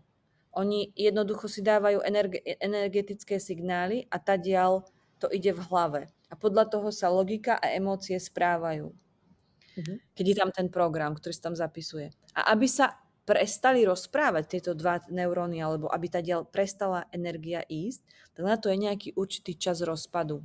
Oni jednoducho si dávajú energe, energetické signály a tadiaľ to ide v hlave a podľa toho sa logika a emócie správajú. Uh-huh. Keď je tam ten program, ktorý sa tam zapisuje. A aby sa prestali rozprávať tieto dva neuróny, alebo aby tá diel prestala energia ísť, tak na to je nejaký určitý čas rozpadu.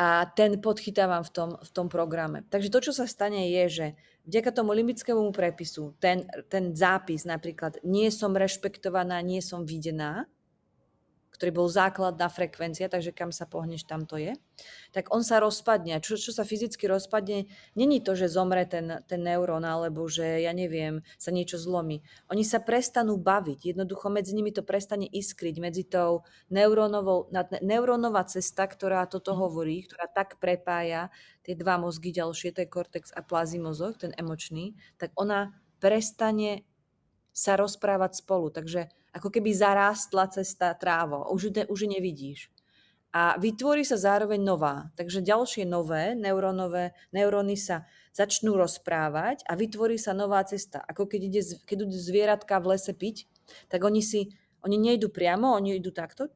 A ten podchytávam v tom, v tom programe. Takže to, čo sa stane, je, že vďaka tomu limbickému prepisu, ten, ten zápis napríklad, nie som rešpektovaná, nie som videná, ktorý bol základná frekvencia, takže kam sa pohneš, tam to je, tak on sa rozpadne. Čo, čo sa fyzicky rozpadne, není to, že zomre ten, ten neurón, alebo že, ja neviem, sa niečo zlomí. Oni sa prestanú baviť. Jednoducho medzi nimi to prestane iskriť, medzi tou neurónovou, neurónová cesta, ktorá toto mhm. hovorí, ktorá tak prepája tie dva mozgy ďalšie, to je kortex a plazimozog, ten emočný, tak ona prestane sa rozprávať spolu. Takže ako keby zarástla cesta trávo. Už, ne, už nevidíš. A vytvorí sa zároveň nová. Takže ďalšie nové neurónové, neuróny sa začnú rozprávať a vytvorí sa nová cesta. Ako keď, ide, keď idú zvieratka v lese piť, tak oni si, oni nejdú priamo, oni idú takto,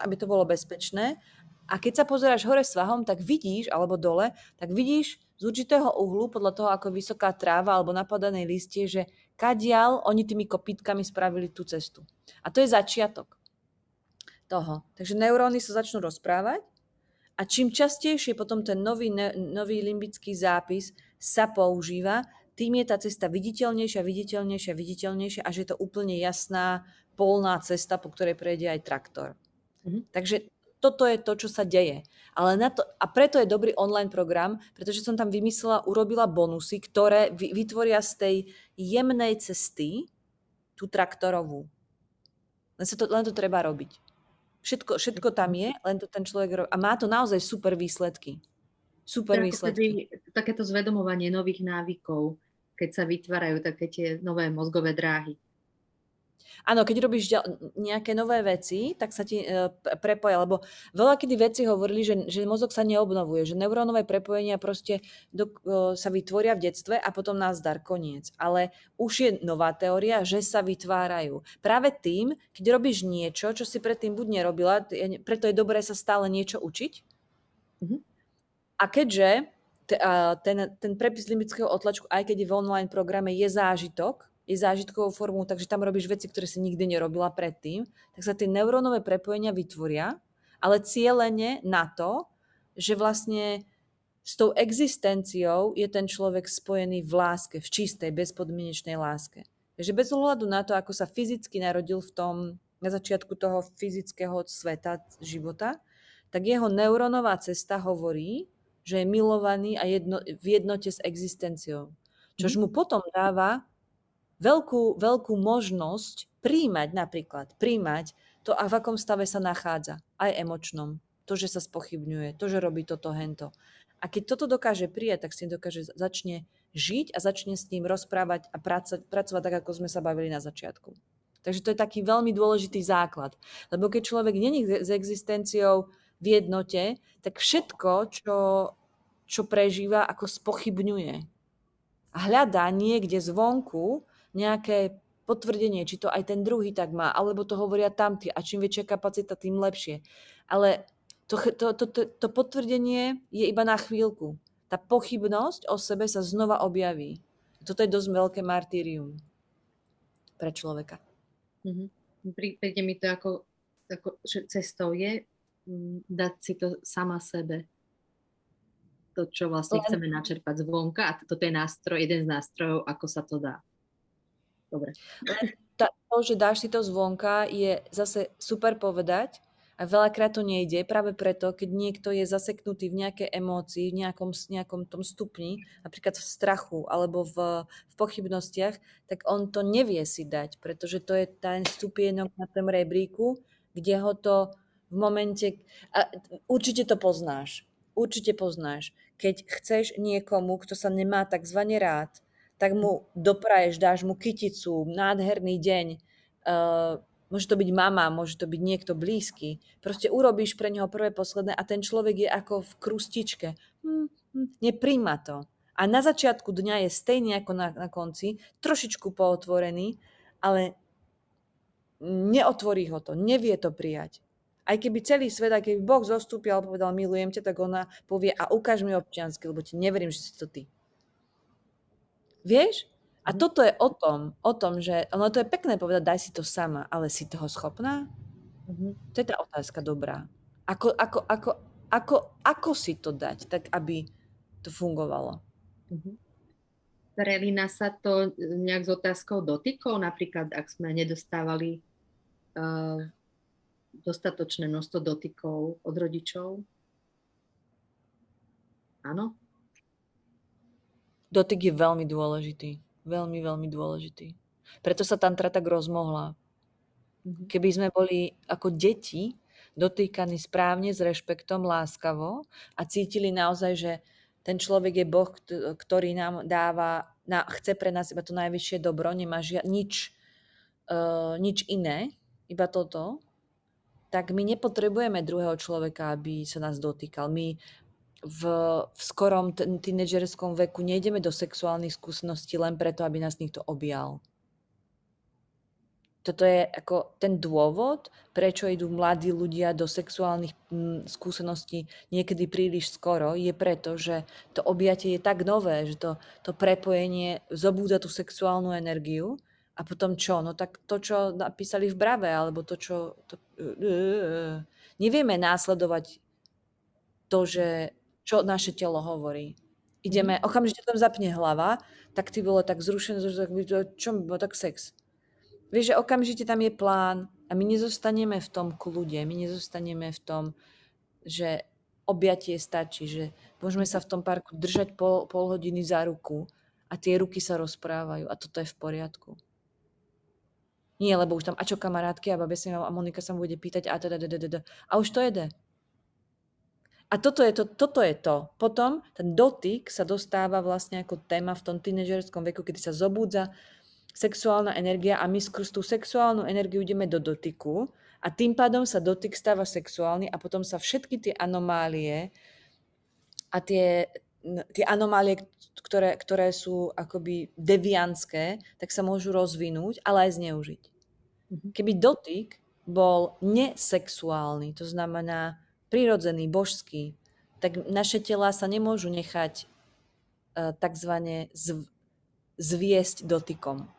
aby to bolo bezpečné. A keď sa pozeráš hore svahom, tak vidíš, alebo dole, tak vidíš z určitého uhlu, podľa toho, ako vysoká tráva alebo napadané listie, že kadial oni tými kopítkami spravili tú cestu. A to je začiatok toho. Takže neuróny sa začnú rozprávať a čím častejšie potom ten nový, nový limbický zápis sa používa, tým je tá cesta viditeľnejšia, viditeľnejšia, viditeľnejšia, až je to úplne jasná, polná cesta, po ktorej prejde aj traktor. Mm-hmm. Takže toto je to, čo sa deje. Ale na to, a preto je dobrý online program, pretože som tam vymyslela, urobila bonusy, ktoré vytvoria z tej jemnej cesty tú traktorovú. Len, sa to, len to treba robiť. Všetko, všetko tam je, len to ten človek robí. A má to naozaj super výsledky. Super výsledky. Tedy, takéto zvedomovanie nových návykov, keď sa vytvárajú také tie nové mozgové dráhy. Áno, keď robíš nejaké nové veci, tak sa ti e, prepoja, lebo veľa kedy veci hovorili, že, že mozog sa neobnovuje, že neurónové prepojenia proste do, e, sa vytvoria v detstve a potom nás dar koniec. Ale už je nová teória, že sa vytvárajú. Práve tým, keď robíš niečo, čo si predtým buď nerobila, preto je dobré sa stále niečo učiť. Mhm. A keďže ten, ten prepis limbického otlačku, aj keď je v online programe, je zážitok, je zážitkovou formou, takže tam robíš veci, ktoré si nikdy nerobila predtým, tak sa tie neurónové prepojenia vytvoria, ale cieľene na to, že vlastne s tou existenciou je ten človek spojený v láske, v čistej, bezpodmienečnej láske. Takže bez ohľadu na to, ako sa fyzicky narodil v tom, na začiatku toho fyzického sveta, života, tak jeho neurónová cesta hovorí, že je milovaný a jedno, v jednote s existenciou. Čož mhm. mu potom dáva veľkú, veľkú možnosť príjmať napríklad, príjmať to, a v akom stave sa nachádza, aj emočnom. To, že sa spochybňuje, to, že robí toto, hento. A keď toto dokáže prijať, tak s tým dokáže začne žiť a začne s ním rozprávať a pracovať, pracovať tak, ako sme sa bavili na začiatku. Takže to je taký veľmi dôležitý základ. Lebo keď človek není s existenciou v jednote, tak všetko, čo, čo prežíva, ako spochybňuje. A hľadá niekde zvonku nejaké potvrdenie, či to aj ten druhý tak má, alebo to hovoria tamtí a čím väčšia kapacita, tým lepšie. Ale to, to, to, to, to potvrdenie je iba na chvíľku. Tá pochybnosť o sebe sa znova objaví. Toto je dosť veľké martýrium pre človeka. Mm-hmm. Príde mi to ako, ako že cestou je mm, dať si to sama sebe. To, čo vlastne Len... chceme načerpať zvonka a toto je nástroj, jeden z nástrojov, ako sa to dá. Dobre. to, že dáš si to zvonka, je zase super povedať a veľakrát to nejde práve preto, keď niekto je zaseknutý v nejakej emócii, v nejakom, nejakom tom stupni, napríklad v strachu alebo v, v pochybnostiach, tak on to nevie si dať, pretože to je ten stupienok na tom rebríku, kde ho to v momente... A určite to poznáš. Určite poznáš. Keď chceš niekomu, kto sa nemá takzvané rád, tak mu dopraješ, dáš mu kyticu, nádherný deň, uh, môže to byť mama, môže to byť niekto blízky. Proste urobíš pre neho prvé, posledné a ten človek je ako v krustičke. Hm, hm, nepríjma to. A na začiatku dňa je stejný ako na, na konci, trošičku pootvorený, ale neotvorí ho to, nevie to prijať. Aj keby celý svet, aj keby Boh zostúpil a povedal milujem ťa, tak ona povie a ukáž mi občiansky, lebo ti neverím, že si to ty. Vieš? A mhm. toto je o tom, o tom, že ono to je pekné povedať, daj si to sama, ale si toho schopná? Mm-hmm. To je tá otázka dobrá. Ako, ako, ako, ako, ako si to dať, tak aby to fungovalo? Mm-hmm. Prelína sa to nejak s otázkou dotykov, napríklad ak sme nedostávali uh, dostatočné množstvo dotykov od rodičov? Áno? Dotyk je veľmi dôležitý. Veľmi, veľmi dôležitý. Preto sa tantra tak rozmohla. Mhm. Keby sme boli ako deti dotýkaní správne, s rešpektom, láskavo a cítili naozaj, že ten človek je Boh, ktorý nám dáva, na, chce pre nás iba to najvyššie dobro, nemá žia, nič, uh, nič iné, iba toto, tak my nepotrebujeme druhého človeka, aby sa nás dotýkal. My v, v skorom tínedžerskom veku nejdeme do sexuálnych skúseností len preto, aby nás niekto objal. Toto je ako ten dôvod, prečo idú mladí ľudia do sexuálnych mm, skúseností niekedy príliš skoro, je preto, že to objatie je tak nové, že to, to prepojenie zobúda tú sexuálnu energiu a potom čo? No tak to, čo napísali v Brave, alebo to, čo... To, nevieme následovať to, že čo naše telo hovorí. Ideme, mm. okamžite tam zapne hlava, tak ty bolo tak zrušené, že čo bolo tak sex. Vieš, že okamžite tam je plán a my nezostaneme v tom kľude, my nezostaneme v tom, že objatie stačí, že môžeme sa v tom parku držať pol, pol hodiny za ruku a tie ruky sa rozprávajú a toto je v poriadku. Nie, lebo už tam, a čo kamarátky a babe a Monika sa mu bude pýtať a teda, a už to jede. A toto je to, toto je to. Potom ten dotyk sa dostáva vlastne ako téma v tom tínežerskom veku, kedy sa zobúdza sexuálna energia a my skrz tú sexuálnu energiu ideme do dotyku a tým pádom sa dotyk stáva sexuálny a potom sa všetky tie anomálie a tie, tie anomálie, ktoré, ktoré sú akoby devianské, tak sa môžu rozvinúť, ale aj zneužiť. Mhm. Keby dotyk bol nesexuálny, to znamená prirodzený, božský, tak naše tela sa nemôžu nechať uh, takzvané zv- zviesť dotykom.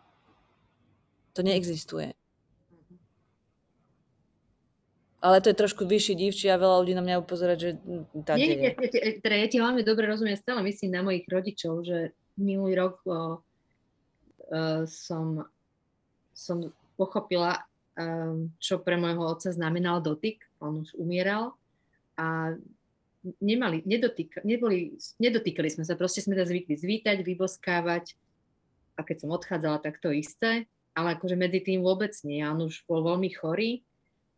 To neexistuje. Ale to je trošku vyšší divčí a veľa ľudí na mňa upozorať, že tá nie, nie, nie, teda ja ti hlavne dobre rozumiem, stále myslím na mojich rodičov, že minulý rok o, o, som, som pochopila, um, čo pre môjho otca znamenal dotyk. On už umieral a nemali, nedotýka, neboli, nedotýkali sme sa, proste sme sa zvykli zvítať, vyboskávať a keď som odchádzala, tak to isté, ale akože medzi tým vôbec nie. On už bol veľmi chorý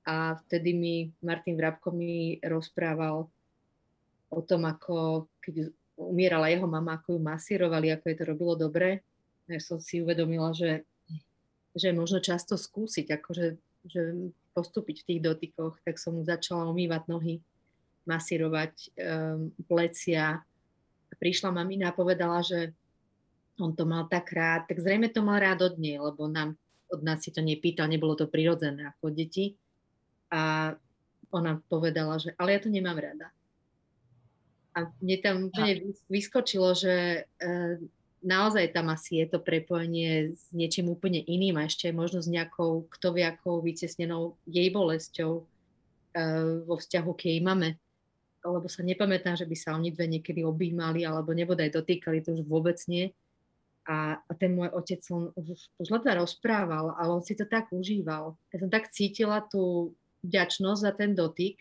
a vtedy mi Martin Vrabko mi rozprával o tom, ako keď umierala jeho mama, ako ju masírovali, ako jej to robilo dobre. Ja som si uvedomila, že, že možno často skúsiť, akože že postúpiť v tých dotykoch, tak som mu začala umývať nohy, masírovať um, plecia. Prišla mamina a povedala, že on to mal tak rád, tak zrejme to mal rád od nej, lebo nám, od nás si to nepýtal, nebolo to prirodzené ako deti. A ona povedala, že ale ja to nemám rada. A mne tam úplne vyskočilo, že e, naozaj tam asi je to prepojenie s niečím úplne iným a ešte možno s nejakou, kto vie, akou vycesnenou jej bolesťou e, vo vzťahu k jej mame. Lebo sa nepamätám, že by sa oni dve niekedy objímali alebo nebodaj dotýkali, to už vôbec nie. A, a ten môj otec, on už, už leta rozprával, ale on si to tak užíval. Ja som tak cítila tú vďačnosť za ten dotyk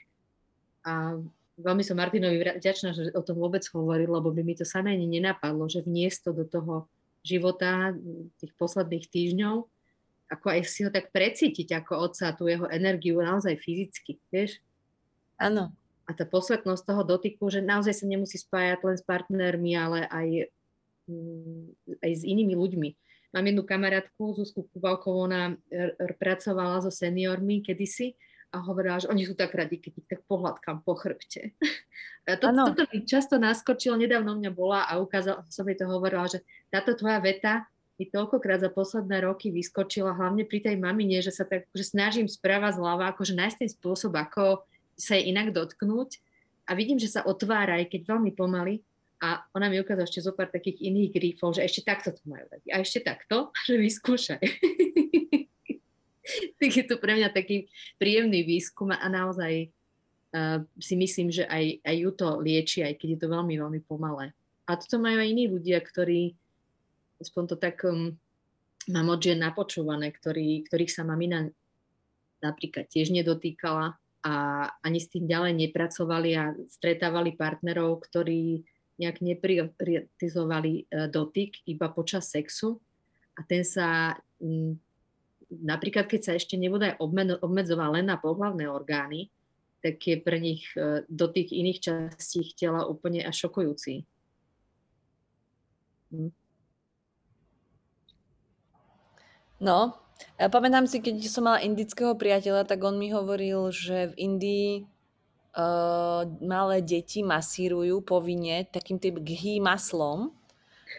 a veľmi som Martinovi vďačná, že o tom vôbec hovoril, lebo by mi to samé ani nenapadlo, že vniesť to do toho života tých posledných týždňov, ako aj si ho tak precítiť ako otca, tú jeho energiu naozaj fyzicky, vieš? Áno. A tá posvetnosť toho dotyku, že naozaj sa nemusí spájať len s partnermi, ale aj, mm, aj s inými ľuďmi. Mám jednu kamarátku, Zuzku Kubalkovú, ona pracovala so seniormi kedysi a hovorila, že oni sú tak radi, keď ich tak pohľadkám po chrbte. to, toto mi často naskočilo, nedávno mňa bola a ukázala, som jej to hovorila, že táto tvoja veta mi toľkokrát za posledné roky vyskočila, hlavne pri tej mamine, že sa tak že snažím správa zľava, akože nájsť ten spôsob, ako sa jej inak dotknúť a vidím, že sa otvára, aj keď veľmi pomaly, a ona mi ukázala ešte zo pár takých iných grifov, že ešte takto to majú radi. A ešte takto, že vyskúšaj. tak je to pre mňa taký príjemný výskum a naozaj uh, si myslím, že aj, aj ju to lieči, aj keď je to veľmi, veľmi pomalé. A toto majú aj iní ľudia, ktorí, aspoň to tak um, mám od žien napočúvané, ktorí, ktorých sa mamina napríklad tiež nedotýkala a ani s tým ďalej nepracovali a stretávali partnerov, ktorí nejak neprioritizovali e, dotyk iba počas sexu a ten sa napríklad keď sa ešte nebude obmedzovať len na pohľavné orgány, tak je pre nich e, do tých iných častí tela úplne až šokujúci. Hm. No, pamätám si, keď som mala indického priateľa, tak on mi hovoril, že v Indii uh, malé deti masírujú povinne takým tým ghee maslom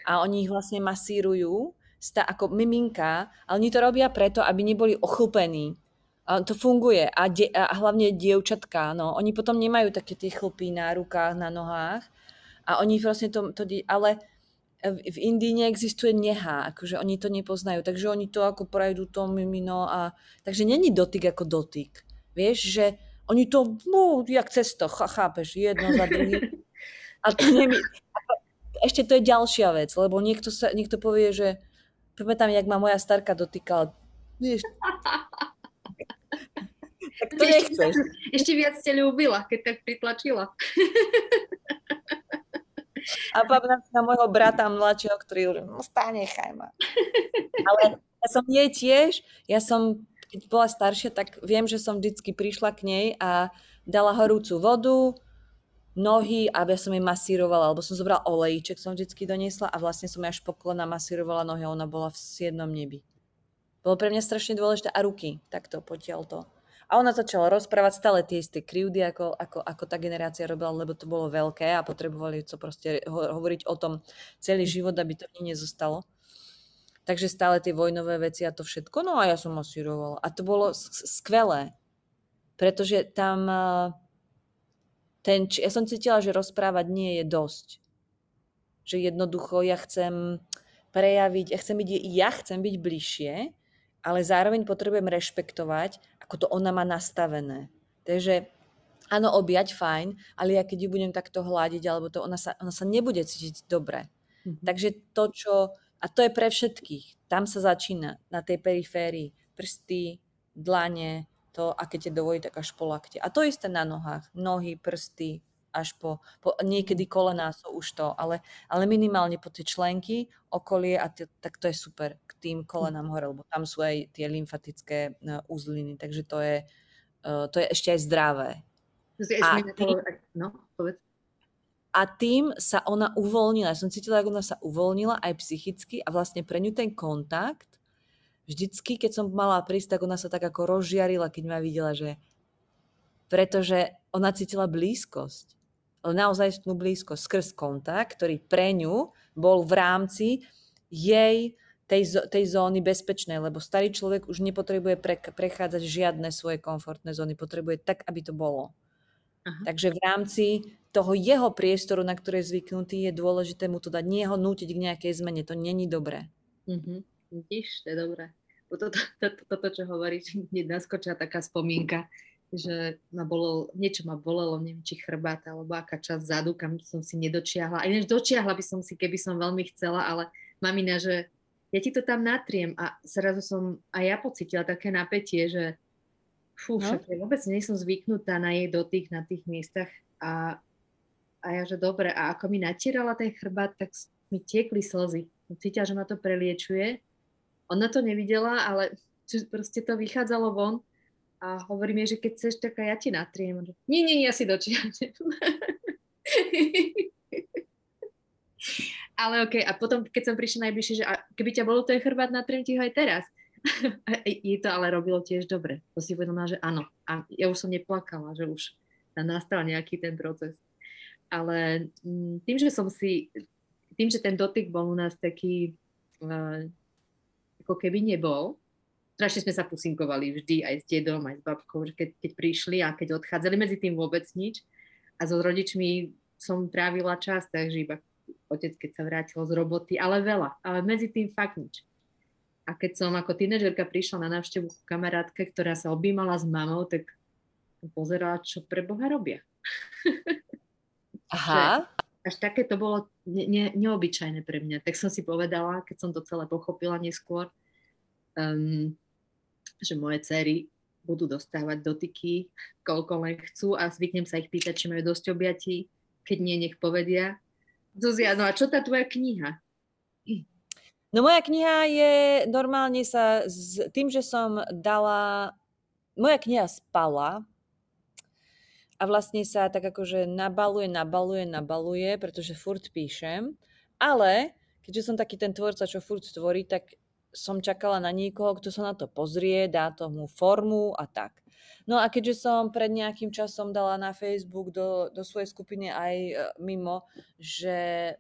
a oni ich vlastne masírujú sta ako miminka, ale oni to robia preto, aby neboli ochlpení. A to funguje. A, de- a hlavne dievčatka, no, oni potom nemajú také tie chlpy na rukách, na nohách. A oni vlastne to, to ale v, Indii neexistuje neha, akože oni to nepoznajú, takže oni to ako prejdú to mimino a takže není dotyk ako dotyk. Vieš, že oni to, no, jak cesto, chápeš, jedno za druhý. A to nemi, ešte to je ďalšia vec, lebo niekto, sa, niekto povie, že Pamätám, jak ma moja starka dotýkala. Vieš, tak to nechceš. Ešte viac ste ľúbila, keď tak pritlačila. A pamätám na môjho brata mladšieho, ktorý hovorí, no stále nechaj ma. Ale ja som jej tiež, ja som, keď bola staršia, tak viem, že som vždycky prišla k nej a dala horúcu vodu, nohy, aby som jej masírovala, alebo som zobrala olejček, som vždycky doniesla a vlastne som až po kolena masírovala nohy a ona bola v siednom nebi. Bolo pre mňa strašne dôležité a ruky, takto potiaľ to. A ona začala rozprávať stále tie isté krivdy, ako, ako, ako tá generácia robila, lebo to bolo veľké a potrebovali to proste ho, hovoriť o tom celý život, aby to v nezostalo. Takže stále tie vojnové veci a to všetko. No a ja som masírovala. A to bolo skvelé. Pretože tam ten, ja som cítila, že rozprávať nie je dosť. Že jednoducho ja chcem prejaviť, ja chcem byť, ja chcem byť bližšie, ale zároveň potrebujem rešpektovať ako to ona má nastavené. Takže áno, objať fajn, ale ja keď ju budem takto hľadiť, alebo to, ona sa, ona sa nebude cítiť dobre. Mm-hmm. Takže to, čo, a to je pre všetkých, tam sa začína, na tej periférii, prsty, dlane, to, a keď te dovolí, tak až po lakte. A to isté na nohách, nohy, prsty, až po, po niekedy kolená sú už to, ale, ale minimálne po tie členky, okolie a t- tak to je super tým kolenám hore, lebo tam sú aj tie lymfatické e, uzliny, takže to je, e, to je ešte aj zdravé. A tým, no, a tým sa ona uvoľnila. Ja som cítila, ako ona sa uvoľnila aj psychicky a vlastne pre ňu ten kontakt vždycky, keď som mala prísť, tak ona sa tak ako rozžiarila, keď ma videla, že pretože ona cítila blízkosť. Naozaj blízkosť skrz kontakt, ktorý pre ňu bol v rámci jej tej, tej zóny bezpečnej, lebo starý človek už nepotrebuje pre, prechádzať žiadne svoje komfortné zóny, potrebuje tak, aby to bolo. Aha. Takže v rámci toho jeho priestoru, na ktorý je zvyknutý, je dôležité mu to dať, nie ho nútiť k nejakej zmene, to není dobré. Mhm. Vidíš, to je dobré. Toto, to, to, to, toto, čo hovoríš, hneď naskočila taká spomínka, že ma bolelo, niečo ma bolelo, neviem, či chrbát, alebo aká časť zadu, kam som si nedočiahla. A ináč dočiahla by som si, keby som veľmi chcela, ale mamina, že ja ti to tam natriem a zrazu som aj ja pocitila také napätie, že fú, no. však ja vôbec nie som zvyknutá na jej dotyk na tých miestach a, a ja, že dobre, a ako mi natierala ten chrbát, tak mi tiekli slzy. Cítila, že ma to preliečuje. Ona to nevidela, ale proste to vychádzalo von a hovorí mi, že keď chceš, tak ja ti natriem. Nie, nie, nie, ja si dočiahnem. ale ok, a potom, keď som prišla najbližšie, že a keby ťa bolo ten chrbát, natriem ti ho aj teraz. Jej to ale robilo tiež dobre. To si uvedomila, že áno. A ja už som neplakala, že už tam nastal nejaký ten proces. Ale mm, tým, že som si, tým, že ten dotyk bol u nás taký, uh, ako keby nebol, strašne sme sa pusinkovali vždy aj s dedom, aj s babkou, že keď, keď prišli a keď odchádzali, medzi tým vôbec nič. A so rodičmi som trávila čas, takže iba otec, keď sa vrátil z roboty, ale veľa, ale medzi tým fakt nič. A keď som ako tínežerka prišla na návštevu k kamarátke, ktorá sa objímala s mamou, tak pozerala, čo pre Boha robia. Aha. až také to bolo ne, ne, neobyčajné pre mňa. Tak som si povedala, keď som to celé pochopila neskôr, um, že moje cery budú dostávať dotyky, koľko len chcú a zvyknem sa ich pýtať, či majú dosť objatí. Keď nie, nech povedia. Zuzia, no a čo tá tvoja kniha? No moja kniha je normálne sa s tým, že som dala, moja kniha spala a vlastne sa tak akože nabaluje, nabaluje, nabaluje, pretože furt píšem, ale keďže som taký ten tvorca, čo furt tvorí, tak som čakala na niekoho, kto sa na to pozrie, dá tomu formu a tak. No a keďže som pred nejakým časom dala na Facebook do, do svojej skupiny aj e, mimo, že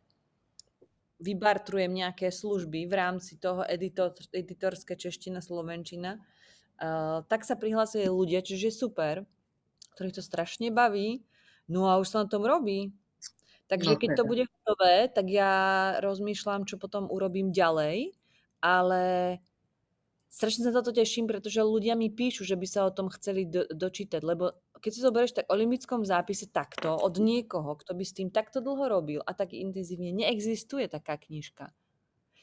vybartrujem nejaké služby v rámci toho editor, editorské čeština, slovenčina, uh, tak sa prihlásili ľudia, čiže je super, ktorých to strašne baví, no a už sa na tom robí. Takže no, keď to bude hotové, tak ja rozmýšľam, čo potom urobím ďalej, ale strašne sa to teším, pretože ľudia mi píšu, že by sa o tom chceli do, dočítať, lebo keď si zoberieš tak o limbickom zápise takto od niekoho, kto by s tým takto dlho robil a tak intenzívne, neexistuje taká knižka.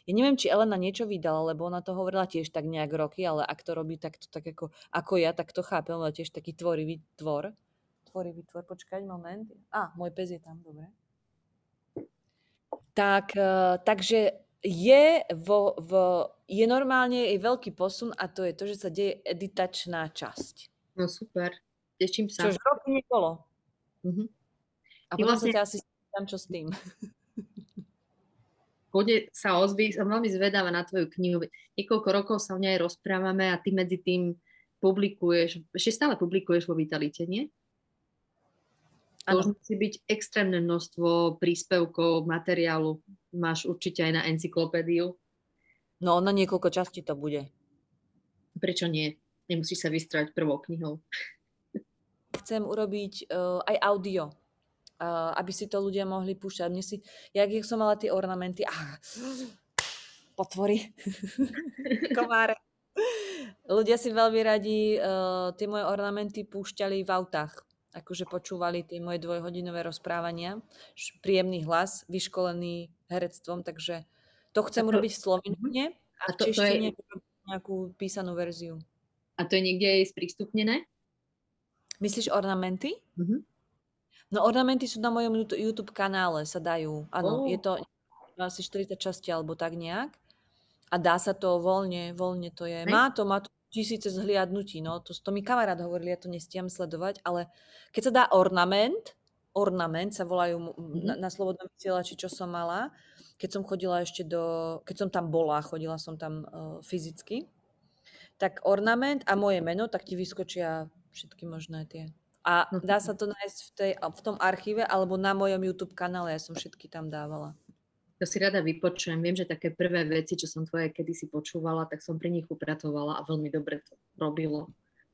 Ja neviem, či Elena niečo vydala, lebo ona to hovorila tiež tak nejak roky, ale ak to robí takto, tak ako, ako ja, tak to chápem, ale tiež taký tvorivý tvor. Tvorivý tvor, počkať moment. A, môj pes je tam, dobre. Tak, eh, takže je, vo, v, je normálne je veľký posun a to je to, že sa deje editačná časť. No super, teším sa. Čož roky nebolo. Uh-huh. A Ty potom vlastne... sa ťa asi tam čo s tým. kode sa ozví, som veľmi zvedáva na tvoju knihu. Niekoľko rokov sa o nej rozprávame a ty medzi tým publikuješ, ešte stále publikuješ vo Vitalite, nie? To už musí byť extrémne množstvo príspevkov, materiálu. Máš určite aj na encyklopédiu. No, na niekoľko častí to bude. Prečo nie? Nemusíš sa vystrať prvou knihou. Chcem urobiť uh, aj audio, uh, aby si to ľudia mohli púšťať. Mne si, jak, jak som mala tie ornamenty, ah, potvory, komáre. Ľudia si veľmi radi uh, tie moje ornamenty púšťali v autách akože počúvali tie moje dvojhodinové rozprávania. Príjemný hlas, vyškolený herectvom, takže to chcem to, urobiť v slovenčine a v češtine je... nejakú písanú verziu. A to je niekde aj sprístupnené? Myslíš ornamenty? Mm-hmm. No ornamenty sú na mojom YouTube kanále, sa dajú. Áno, oh. je to asi 40 časti alebo tak nejak. A dá sa to voľne, voľne to je. Má to, má to tisíce zhliadnutí, no to, to mi kamarát hovoril, ja to nestiam sledovať, ale keď sa dá ornament, ornament sa volajú mm-hmm. na, na slobodnom vysielači, čo som mala, keď som chodila ešte do, keď som tam bola, chodila som tam uh, fyzicky, tak ornament a moje meno, tak ti vyskočia všetky možné tie. A no dá sa to nájsť v, tej, v tom archíve alebo na mojom YouTube kanále, ja som všetky tam dávala to si rada vypočujem. Viem, že také prvé veci, čo som tvoje kedysi počúvala, tak som pri nich upratovala a veľmi dobre to robilo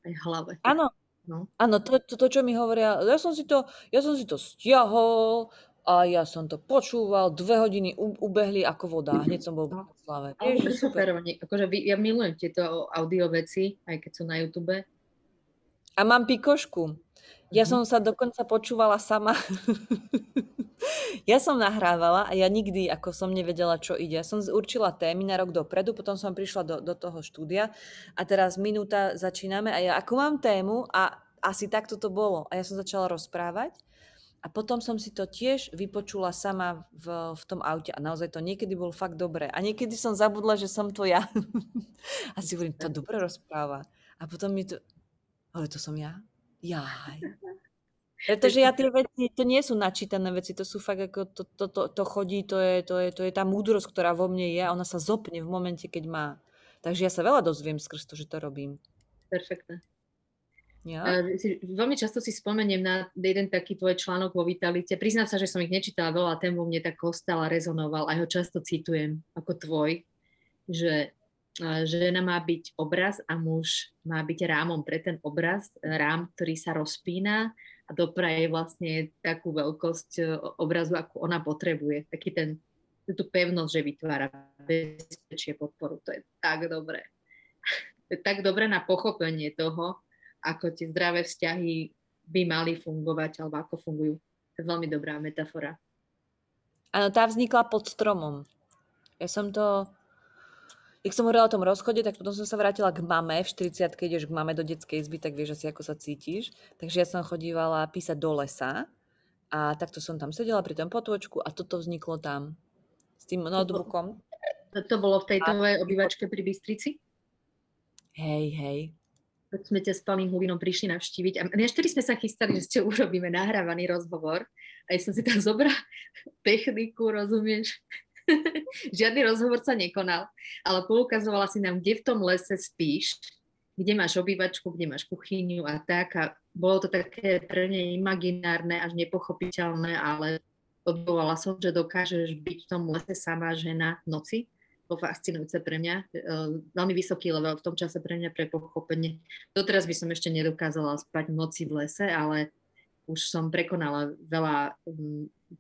aj v hlave. Áno, no. áno to, to, to, čo mi hovoria, ja som si to, ja som si to stiahol a ja som to počúval, dve hodiny u, ubehli ako voda, hneď som bol v slave. Ale super, akože vy, ja milujem tieto audio veci, aj keď sú na YouTube. A mám pikošku. Ja mhm. som sa dokonca počúvala sama. ja som nahrávala a ja nikdy ako som nevedela, čo ide. Ja som určila témy na rok dopredu, potom som prišla do, do toho štúdia a teraz minúta začíname a ja ako mám tému a asi takto to bolo. A ja som začala rozprávať a potom som si to tiež vypočula sama v, v tom aute a naozaj to niekedy bolo fakt dobré. A niekedy som zabudla, že som to ja. a si hovorím, to dobre rozpráva. A potom mi to, ale to som ja? Jaj. Pretože ja tie veci, to nie sú načítané veci, to sú fakt ako, to, to, to, to chodí, to je, to, je, to je tá múdrosť, ktorá vo mne je a ona sa zopne v momente, keď má. Takže ja sa veľa dozviem skrz to, že to robím. Perfektné. Ja? Veľmi často si spomeniem na jeden taký tvoj článok vo Vitalite. Priznám sa, že som ich nečítala veľa, ten vo mne tak ostal a rezonoval. Aj ho často citujem ako tvoj, že žena má byť obraz a muž má byť rámom pre ten obraz, rám, ktorý sa rozpína a dopraje vlastne takú veľkosť e, obrazu, ako ona potrebuje. Taký ten, tú pevnosť, že vytvára bezpečie podporu. To je tak dobré. To je tak dobré na pochopenie toho, ako tie zdravé vzťahy by mali fungovať alebo ako fungujú. To je veľmi dobrá metafora. Áno, tá vznikla pod stromom. Ja som to keď som hovorila o tom rozchode, tak potom som sa vrátila k mame. V 40 keď ideš k mame do detskej izby, tak vieš asi, ako sa cítiš. Takže ja som chodívala písať do lesa a takto som tam sedela pri tom potôčku a toto vzniklo tam s tým notebookom. To, to bolo v tej tvojej obývačke pri Bystrici? Hej, hej. Keď sme ťa s Palým Hulinom prišli navštíviť. A vtedy sme sa chystali, že ste urobíme nahrávaný rozhovor. A ja som si tam zobrala techniku, rozumieš? Žiadny rozhovor sa nekonal, ale poukazovala si nám, kde v tom lese spíš, kde máš obývačku, kde máš kuchyňu a tak. A bolo to také pre mňa imaginárne, až nepochopiteľné, ale obdivovala som, že dokážeš byť v tom lese sama žena v noci. To fascinujúce pre mňa. E, veľmi vysoký level v tom čase pre mňa pre pochopenie. Doteraz by som ešte nedokázala spať v noci v lese, ale už som prekonala veľa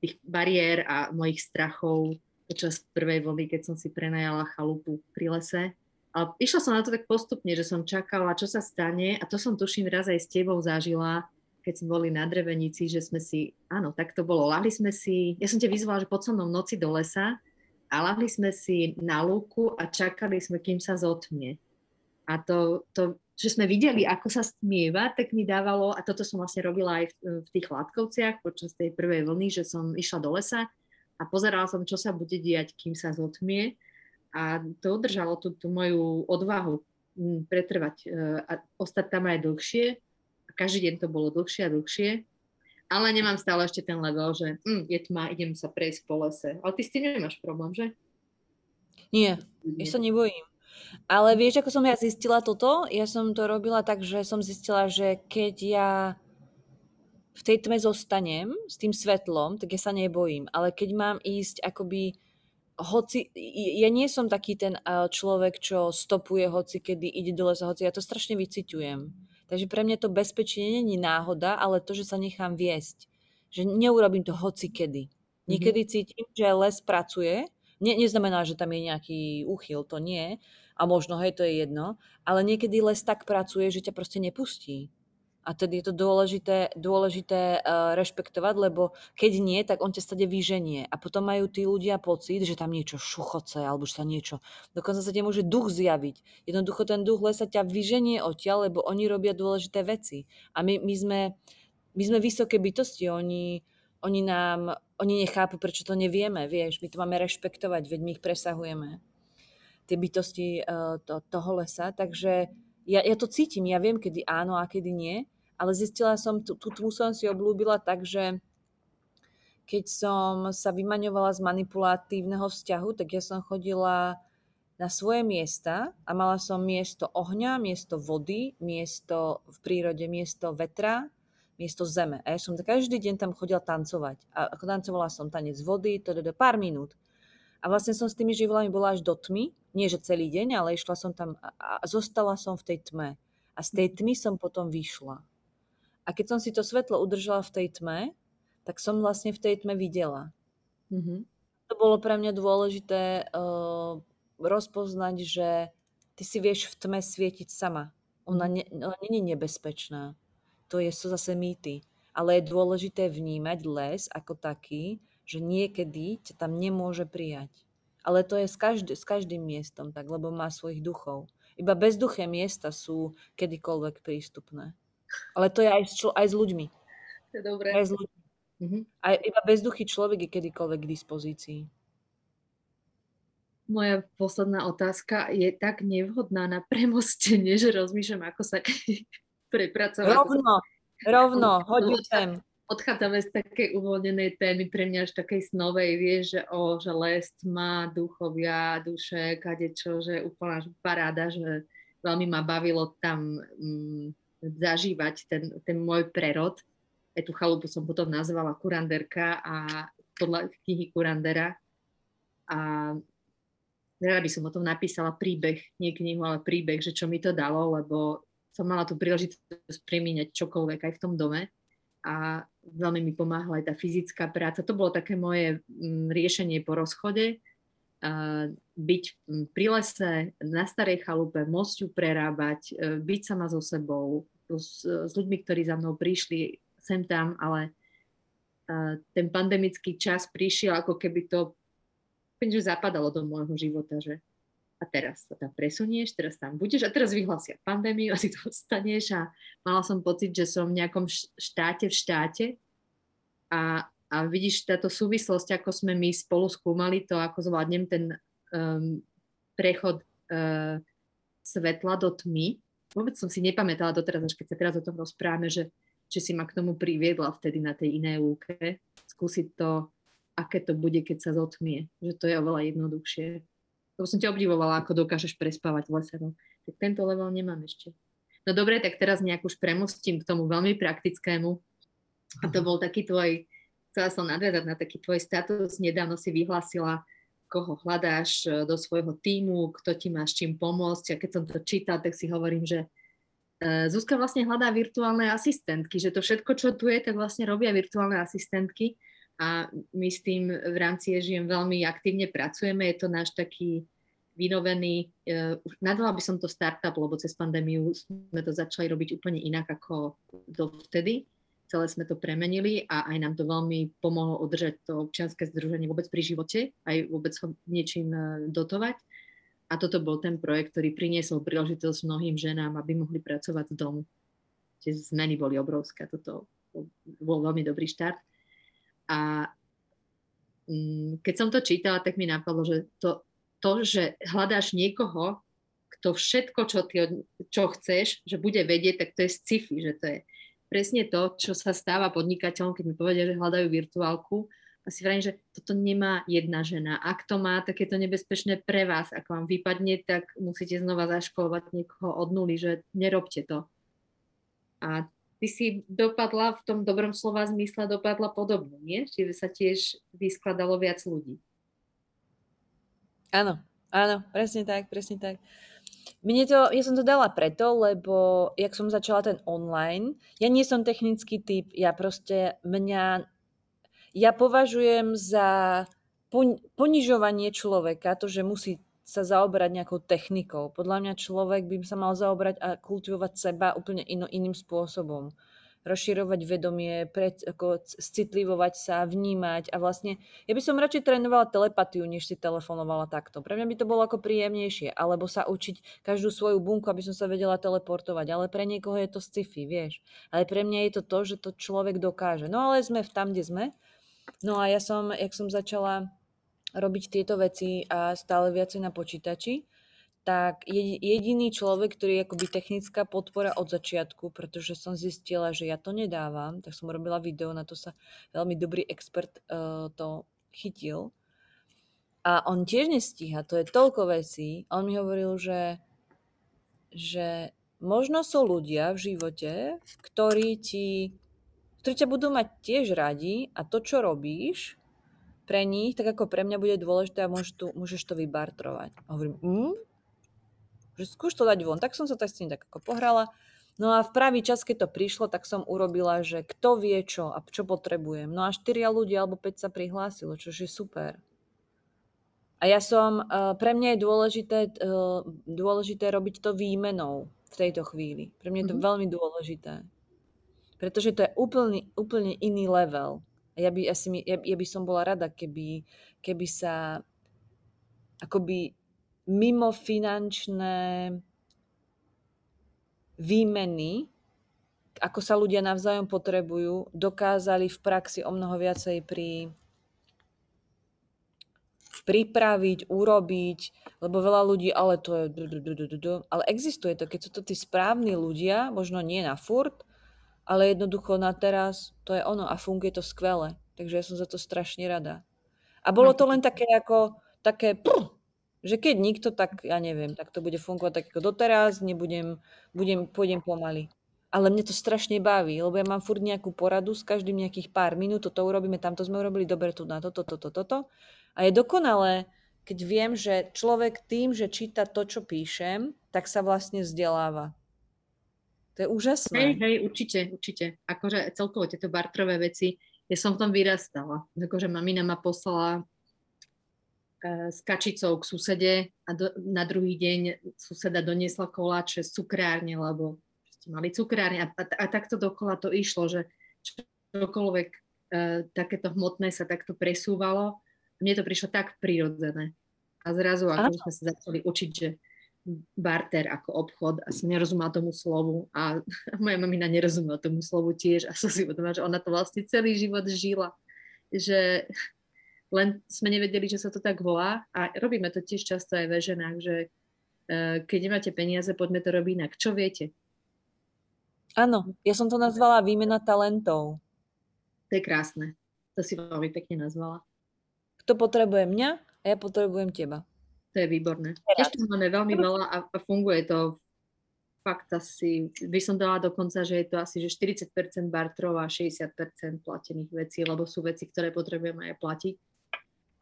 tých bariér a mojich strachov počas prvej vody, keď som si prenajala chalupu pri lese. Ale išla som na to tak postupne, že som čakala, čo sa stane a to som tuším raz aj s tebou zažila, keď sme boli na Drevenici, že sme si, áno, tak to bolo, lahli sme si, ja som ťa vyzvala, že pod som noci do lesa a lahli sme si na lúku a čakali sme, kým sa zotmie. A to, to, že sme videli, ako sa stmieva, tak mi dávalo, a toto som vlastne robila aj v, v tých Hladkovciach počas tej prvej vlny, že som išla do lesa a pozerala som, čo sa bude diať, kým sa zotmie a to udržalo tú, tú moju odvahu mm, pretrvať e, a ostať tam aj dlhšie. Každý deň to bolo dlhšie a dlhšie. Ale nemám stále ešte ten level, že mm, je tma, idem sa prejsť po lese. Ale ty s tým nemáš problém, že? Nie, ja sa nebojím. Ale vieš, ako som ja zistila toto? Ja som to robila tak, že som zistila, že keď ja v tej tme zostanem s tým svetlom, tak ja sa nebojím. Ale keď mám ísť akoby hoci, ja nie som taký ten človek, čo stopuje hoci, kedy ide do lesa, hoci ja to strašne vyciťujem. Takže pre mňa to bezpečie není náhoda, ale to, že sa nechám viesť. Že neurobím to hoci kedy. Niekedy mm-hmm. cítim, že les pracuje. Ne, neznamená, že tam je nejaký úchyl, to nie. A možno, hej, to je jedno. Ale niekedy les tak pracuje, že ťa proste nepustí. A tedy je to dôležité, dôležité uh, rešpektovať, lebo keď nie, tak on ťa stade vyženie. A potom majú tí ľudia pocit, že tam niečo šuchoce, alebo že sa niečo... Dokonca sa ti môže duch zjaviť. Jednoducho ten duch lesa ťa vyženie odtiaľ, lebo oni robia dôležité veci. A my, my, sme, my sme vysoké bytosti, oni, oni nám... Oni nechápu, prečo to nevieme, vieš. My to máme rešpektovať, veď my ich presahujeme. Tie bytosti uh, to, toho lesa. Takže ja, ja to cítim, ja viem, kedy áno a kedy nie ale zistila som, tú, tmu som si oblúbila tak, že keď som sa vymaňovala z manipulatívneho vzťahu, tak ja som chodila na svoje miesta a mala som miesto ohňa, miesto vody, miesto v prírode, miesto vetra, miesto zeme. A ja som každý deň tam chodila tancovať. A ako tancovala som tanec vody, to do pár minút. A vlastne som s tými živlami bola až do tmy. Nie, že celý deň, ale išla som tam a zostala som v tej tme. A z tej tmy som potom vyšla. A keď som si to svetlo udržala v tej tme, tak som vlastne v tej tme videla. Mm-hmm. To bolo pre mňa dôležité uh, rozpoznať, že ty si vieš v tme svietiť sama. Ona, nie je nebezpečná. To je, sú zase mýty. Ale je dôležité vnímať les ako taký, že niekedy ťa tam nemôže prijať. Ale to je s, každý, s každým miestom tak, lebo má svojich duchov. Iba bezduché miesta sú kedykoľvek prístupné. Ale to je aj s, člo- aj s ľuďmi. To je dobré. Aj s ľuďmi. Mm-hmm. Aj iba bezduchý človek je kedykoľvek k dispozícii. Moja posledná otázka je tak nevhodná na premostenie, že rozmýšľam, ako sa prepracovať. Rovno, rovno, hoď sem. Odchádzame z takej uvoľnenej témy, pre mňa až takej snovej, vieš, že, o, že les má duchovia, duše, kadečo, že úplná paráda, že veľmi ma bavilo tam mm, zažívať ten, ten môj prerod. E tú chalupu som potom nazvala Kuranderka a podľa knihy Kurandera. A rada by som o tom napísala príbeh, nie knihu, ale príbeh, že čo mi to dalo, lebo som mala tú príležitosť premieňať čokoľvek aj v tom dome a veľmi mi pomáhala aj tá fyzická práca. To bolo také moje mm, riešenie po rozchode, byť mm, pri lese, na starej chalupe, ju prerábať, e, byť sama so sebou, s, s ľuďmi, ktorí za mnou prišli sem tam, ale uh, ten pandemický čas prišiel ako keby to že zapadalo do môjho života, že a teraz sa tam presunieš, teraz tam budeš a teraz vyhlasia pandémiu a ty to ostaneš a mala som pocit, že som v nejakom štáte v štáte a, a vidíš táto súvislosť, ako sme my spolu skúmali to, ako zvládnem ten um, prechod uh, svetla do tmy, vôbec som si nepamätala doteraz, až keď sa teraz o tom rozprávame, že, že si ma k tomu priviedla vtedy na tej inej lúke, skúsiť to, aké to bude, keď sa zotmie, že to je oveľa jednoduchšie. Lebo som ťa obdivovala, ako dokážeš prespávať v lese. No. Tak tento level nemám ešte. No dobre, tak teraz nejak už premostím k tomu veľmi praktickému. A to bol taký tvoj, chcela som nadviazať na taký tvoj status. Nedávno si vyhlásila koho hľadáš e, do svojho týmu, kto ti má s čím pomôcť. A keď som to čítal, tak si hovorím, že e, Zuzka vlastne hľadá virtuálne asistentky, že to všetko, čo tu je, tak vlastne robia virtuálne asistentky a my s tým v rámci Ježiem veľmi aktívne pracujeme. Je to náš taký vynovený, uh, nadala by som to startup, lebo cez pandémiu sme to začali robiť úplne inak ako dovtedy celé sme to premenili a aj nám to veľmi pomohlo udržať to občianske združenie vôbec pri živote, aj vôbec ho niečím e, dotovať. A toto bol ten projekt, ktorý priniesol príležitosť mnohým ženám, aby mohli pracovať z domu. Tie zmeny boli obrovské, toto bol veľmi dobrý štart. A mm, keď som to čítala, tak mi napadlo, že to, to že hľadáš niekoho, kto všetko, čo, ty, čo chceš, že bude vedieť, tak to je sci-fi, že to je presne to, čo sa stáva podnikateľom, keď mi povedia, že hľadajú virtuálku, A si vrajím, že toto nemá jedna žena. Ak to má, tak je to nebezpečné pre vás. Ak vám vypadne, tak musíte znova zaškolovať niekoho od nuly, že nerobte to. A ty si dopadla v tom dobrom slova zmysle, dopadla podobne, nie? Čiže sa tiež vyskladalo viac ľudí. Áno, áno, presne tak, presne tak. Mne to, ja som to dala preto, lebo jak som začala ten online, ja nie som technický typ, ja proste, mňa ja považujem za ponižovanie človeka to, že musí sa zaoberať nejakou technikou. Podľa mňa človek by sa mal zaoberať a kultivovať seba úplne ino, iným spôsobom. Rozširovať vedomie, pred, ako citlivovať sa, vnímať a vlastne, ja by som radšej trénovala telepatiu, než si telefonovala takto. Pre mňa by to bolo ako príjemnejšie, alebo sa učiť každú svoju bunku, aby som sa vedela teleportovať, ale pre niekoho je to sci-fi, vieš. Ale pre mňa je to to, že to človek dokáže. No ale sme v tam, kde sme No a ja som, jak som začala robiť tieto veci a stále viacej na počítači, tak jediný človek, ktorý je akoby technická podpora od začiatku, pretože som zistila, že ja to nedávam, tak som robila video, na to sa veľmi dobrý expert uh, to chytil. A on tiež nestíha, to je toľko vecí. On mi hovoril, že, že možno sú ľudia v živote, ktorí ti ktorí ťa budú mať tiež radi a to, čo robíš pre nich, tak ako pre mňa bude dôležité a môžeš, to vybartrovať. A hovorím, mm? Že skúš to dať von. Tak som sa tak s tým tak ako pohrala. No a v pravý čas, keď to prišlo, tak som urobila, že kto vie čo a čo potrebujem. No a štyria ľudia alebo 5 sa prihlásilo, čo je super. A ja som, eh, pre mňa je dôležité, eh, dôležité robiť to výmenou v tejto chvíli. Pre mňa je to mm-hmm. veľmi dôležité. Pretože to je úplne, úplne iný level. A ja by, asi, ja, ja by som bola rada, keby, keby sa akoby mimo finančné výmeny, ako sa ľudia navzájom potrebujú, dokázali v praxi o mnoho viacej pri pripraviť, urobiť, lebo veľa ľudí, ale to je... Ale existuje to, keď sú to tí správni ľudia, možno nie na furt, ale jednoducho na teraz to je ono a funguje to skvele. Takže ja som za to strašne rada. A bolo to len také ako, také, prr, že keď nikto, tak ja neviem, tak to bude fungovať tak ako doteraz, nebudem, budem, pôjdem pomaly. Ale mne to strašne baví, lebo ja mám furt nejakú poradu, s každým nejakých pár minút, toto urobíme, tamto sme urobili, dobre, tu na toto, toto, toto. To. A je dokonalé, keď viem, že človek tým, že číta to, čo píšem, tak sa vlastne vzdeláva. To je úžasné. Hej, hej, určite, určite. Akože celkovo tieto bartrové veci, ja som v tom vyrastala. Akože mamina ma poslala s kačicou k susede a do, na druhý deň suseda doniesla koláče z cukrárne, lebo mali cukrárne a, a, a takto dokola to išlo, že čokoľvek e, takéto hmotné sa takto presúvalo. Mne to prišlo tak prirodzené. A zrazu, ako sme sa začali učiť, že barter ako obchod a som nerozumela tomu slovu a moja mamina nerozumela tomu slovu tiež a som si uvedomila, že ona to vlastne celý život žila. Že len sme nevedeli, že sa to tak volá a robíme to tiež často aj ve ženách, že uh, keď nemáte peniaze, poďme to robiť inak. Čo viete? Áno, ja som to nazvala výmena talentov. To je krásne. To si veľmi pekne nazvala. Kto potrebuje mňa a ja potrebujem teba. To je výborné. Tiež to máme veľmi veľa a, a funguje to fakt asi, by som dala dokonca, že je to asi že 40% bartrov a 60% platených vecí, lebo sú veci, ktoré potrebujeme aj platiť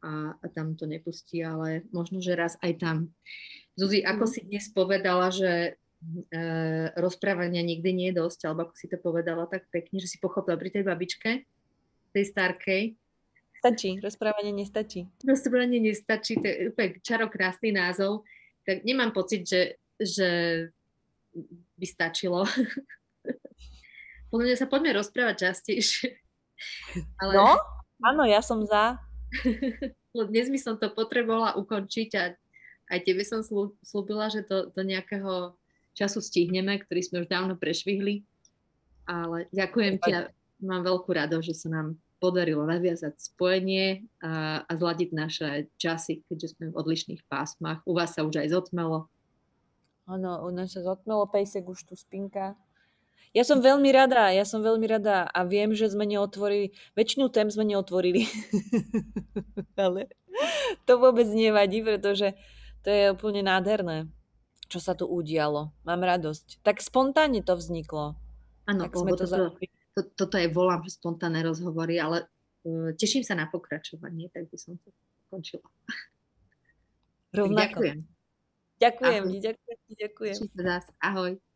a, a tam to nepustí, ale možno, že raz aj tam. Zuzi, ako mm. si dnes povedala, že e, rozprávania nikdy nie je dosť, alebo ako si to povedala tak pekne, že si pochopila pri tej babičke, tej starkej, Stačí, rozprávanie nestačí. Rozprávanie nestačí, to je úplne čarokrásny názov. Tak nemám pocit, že, že by stačilo. Podľa mňa sa poďme rozprávať častejšie. Ale... No, áno, ja som za. Dnes by som to potrebovala ukončiť a aj tebe som slúbila, že to do nejakého času stihneme, ktorý sme už dávno prešvihli. Ale ďakujem ti a mám veľkú radosť, že sa nám podarilo naviazať spojenie a, a zladiť naše časy, keďže sme v odlišných pásmach. U vás sa už aj zotmelo. Áno, u nás sa zotmelo, pejsek už tu spinka. Ja som veľmi rada, ja som veľmi rada a viem, že sme neotvorili, väčšinu tém sme neotvorili, ale to vôbec nevadí, pretože to je úplne nádherné, čo sa tu udialo. Mám radosť. Tak spontánne to vzniklo. Áno, to, to, to, toto je volám, spontánne rozhovory, ale uh, teším sa na pokračovanie, tak by som to končila. Rovnako. Ďakujem. Ďakujem, ďakujem, ďakujem. Ahoj.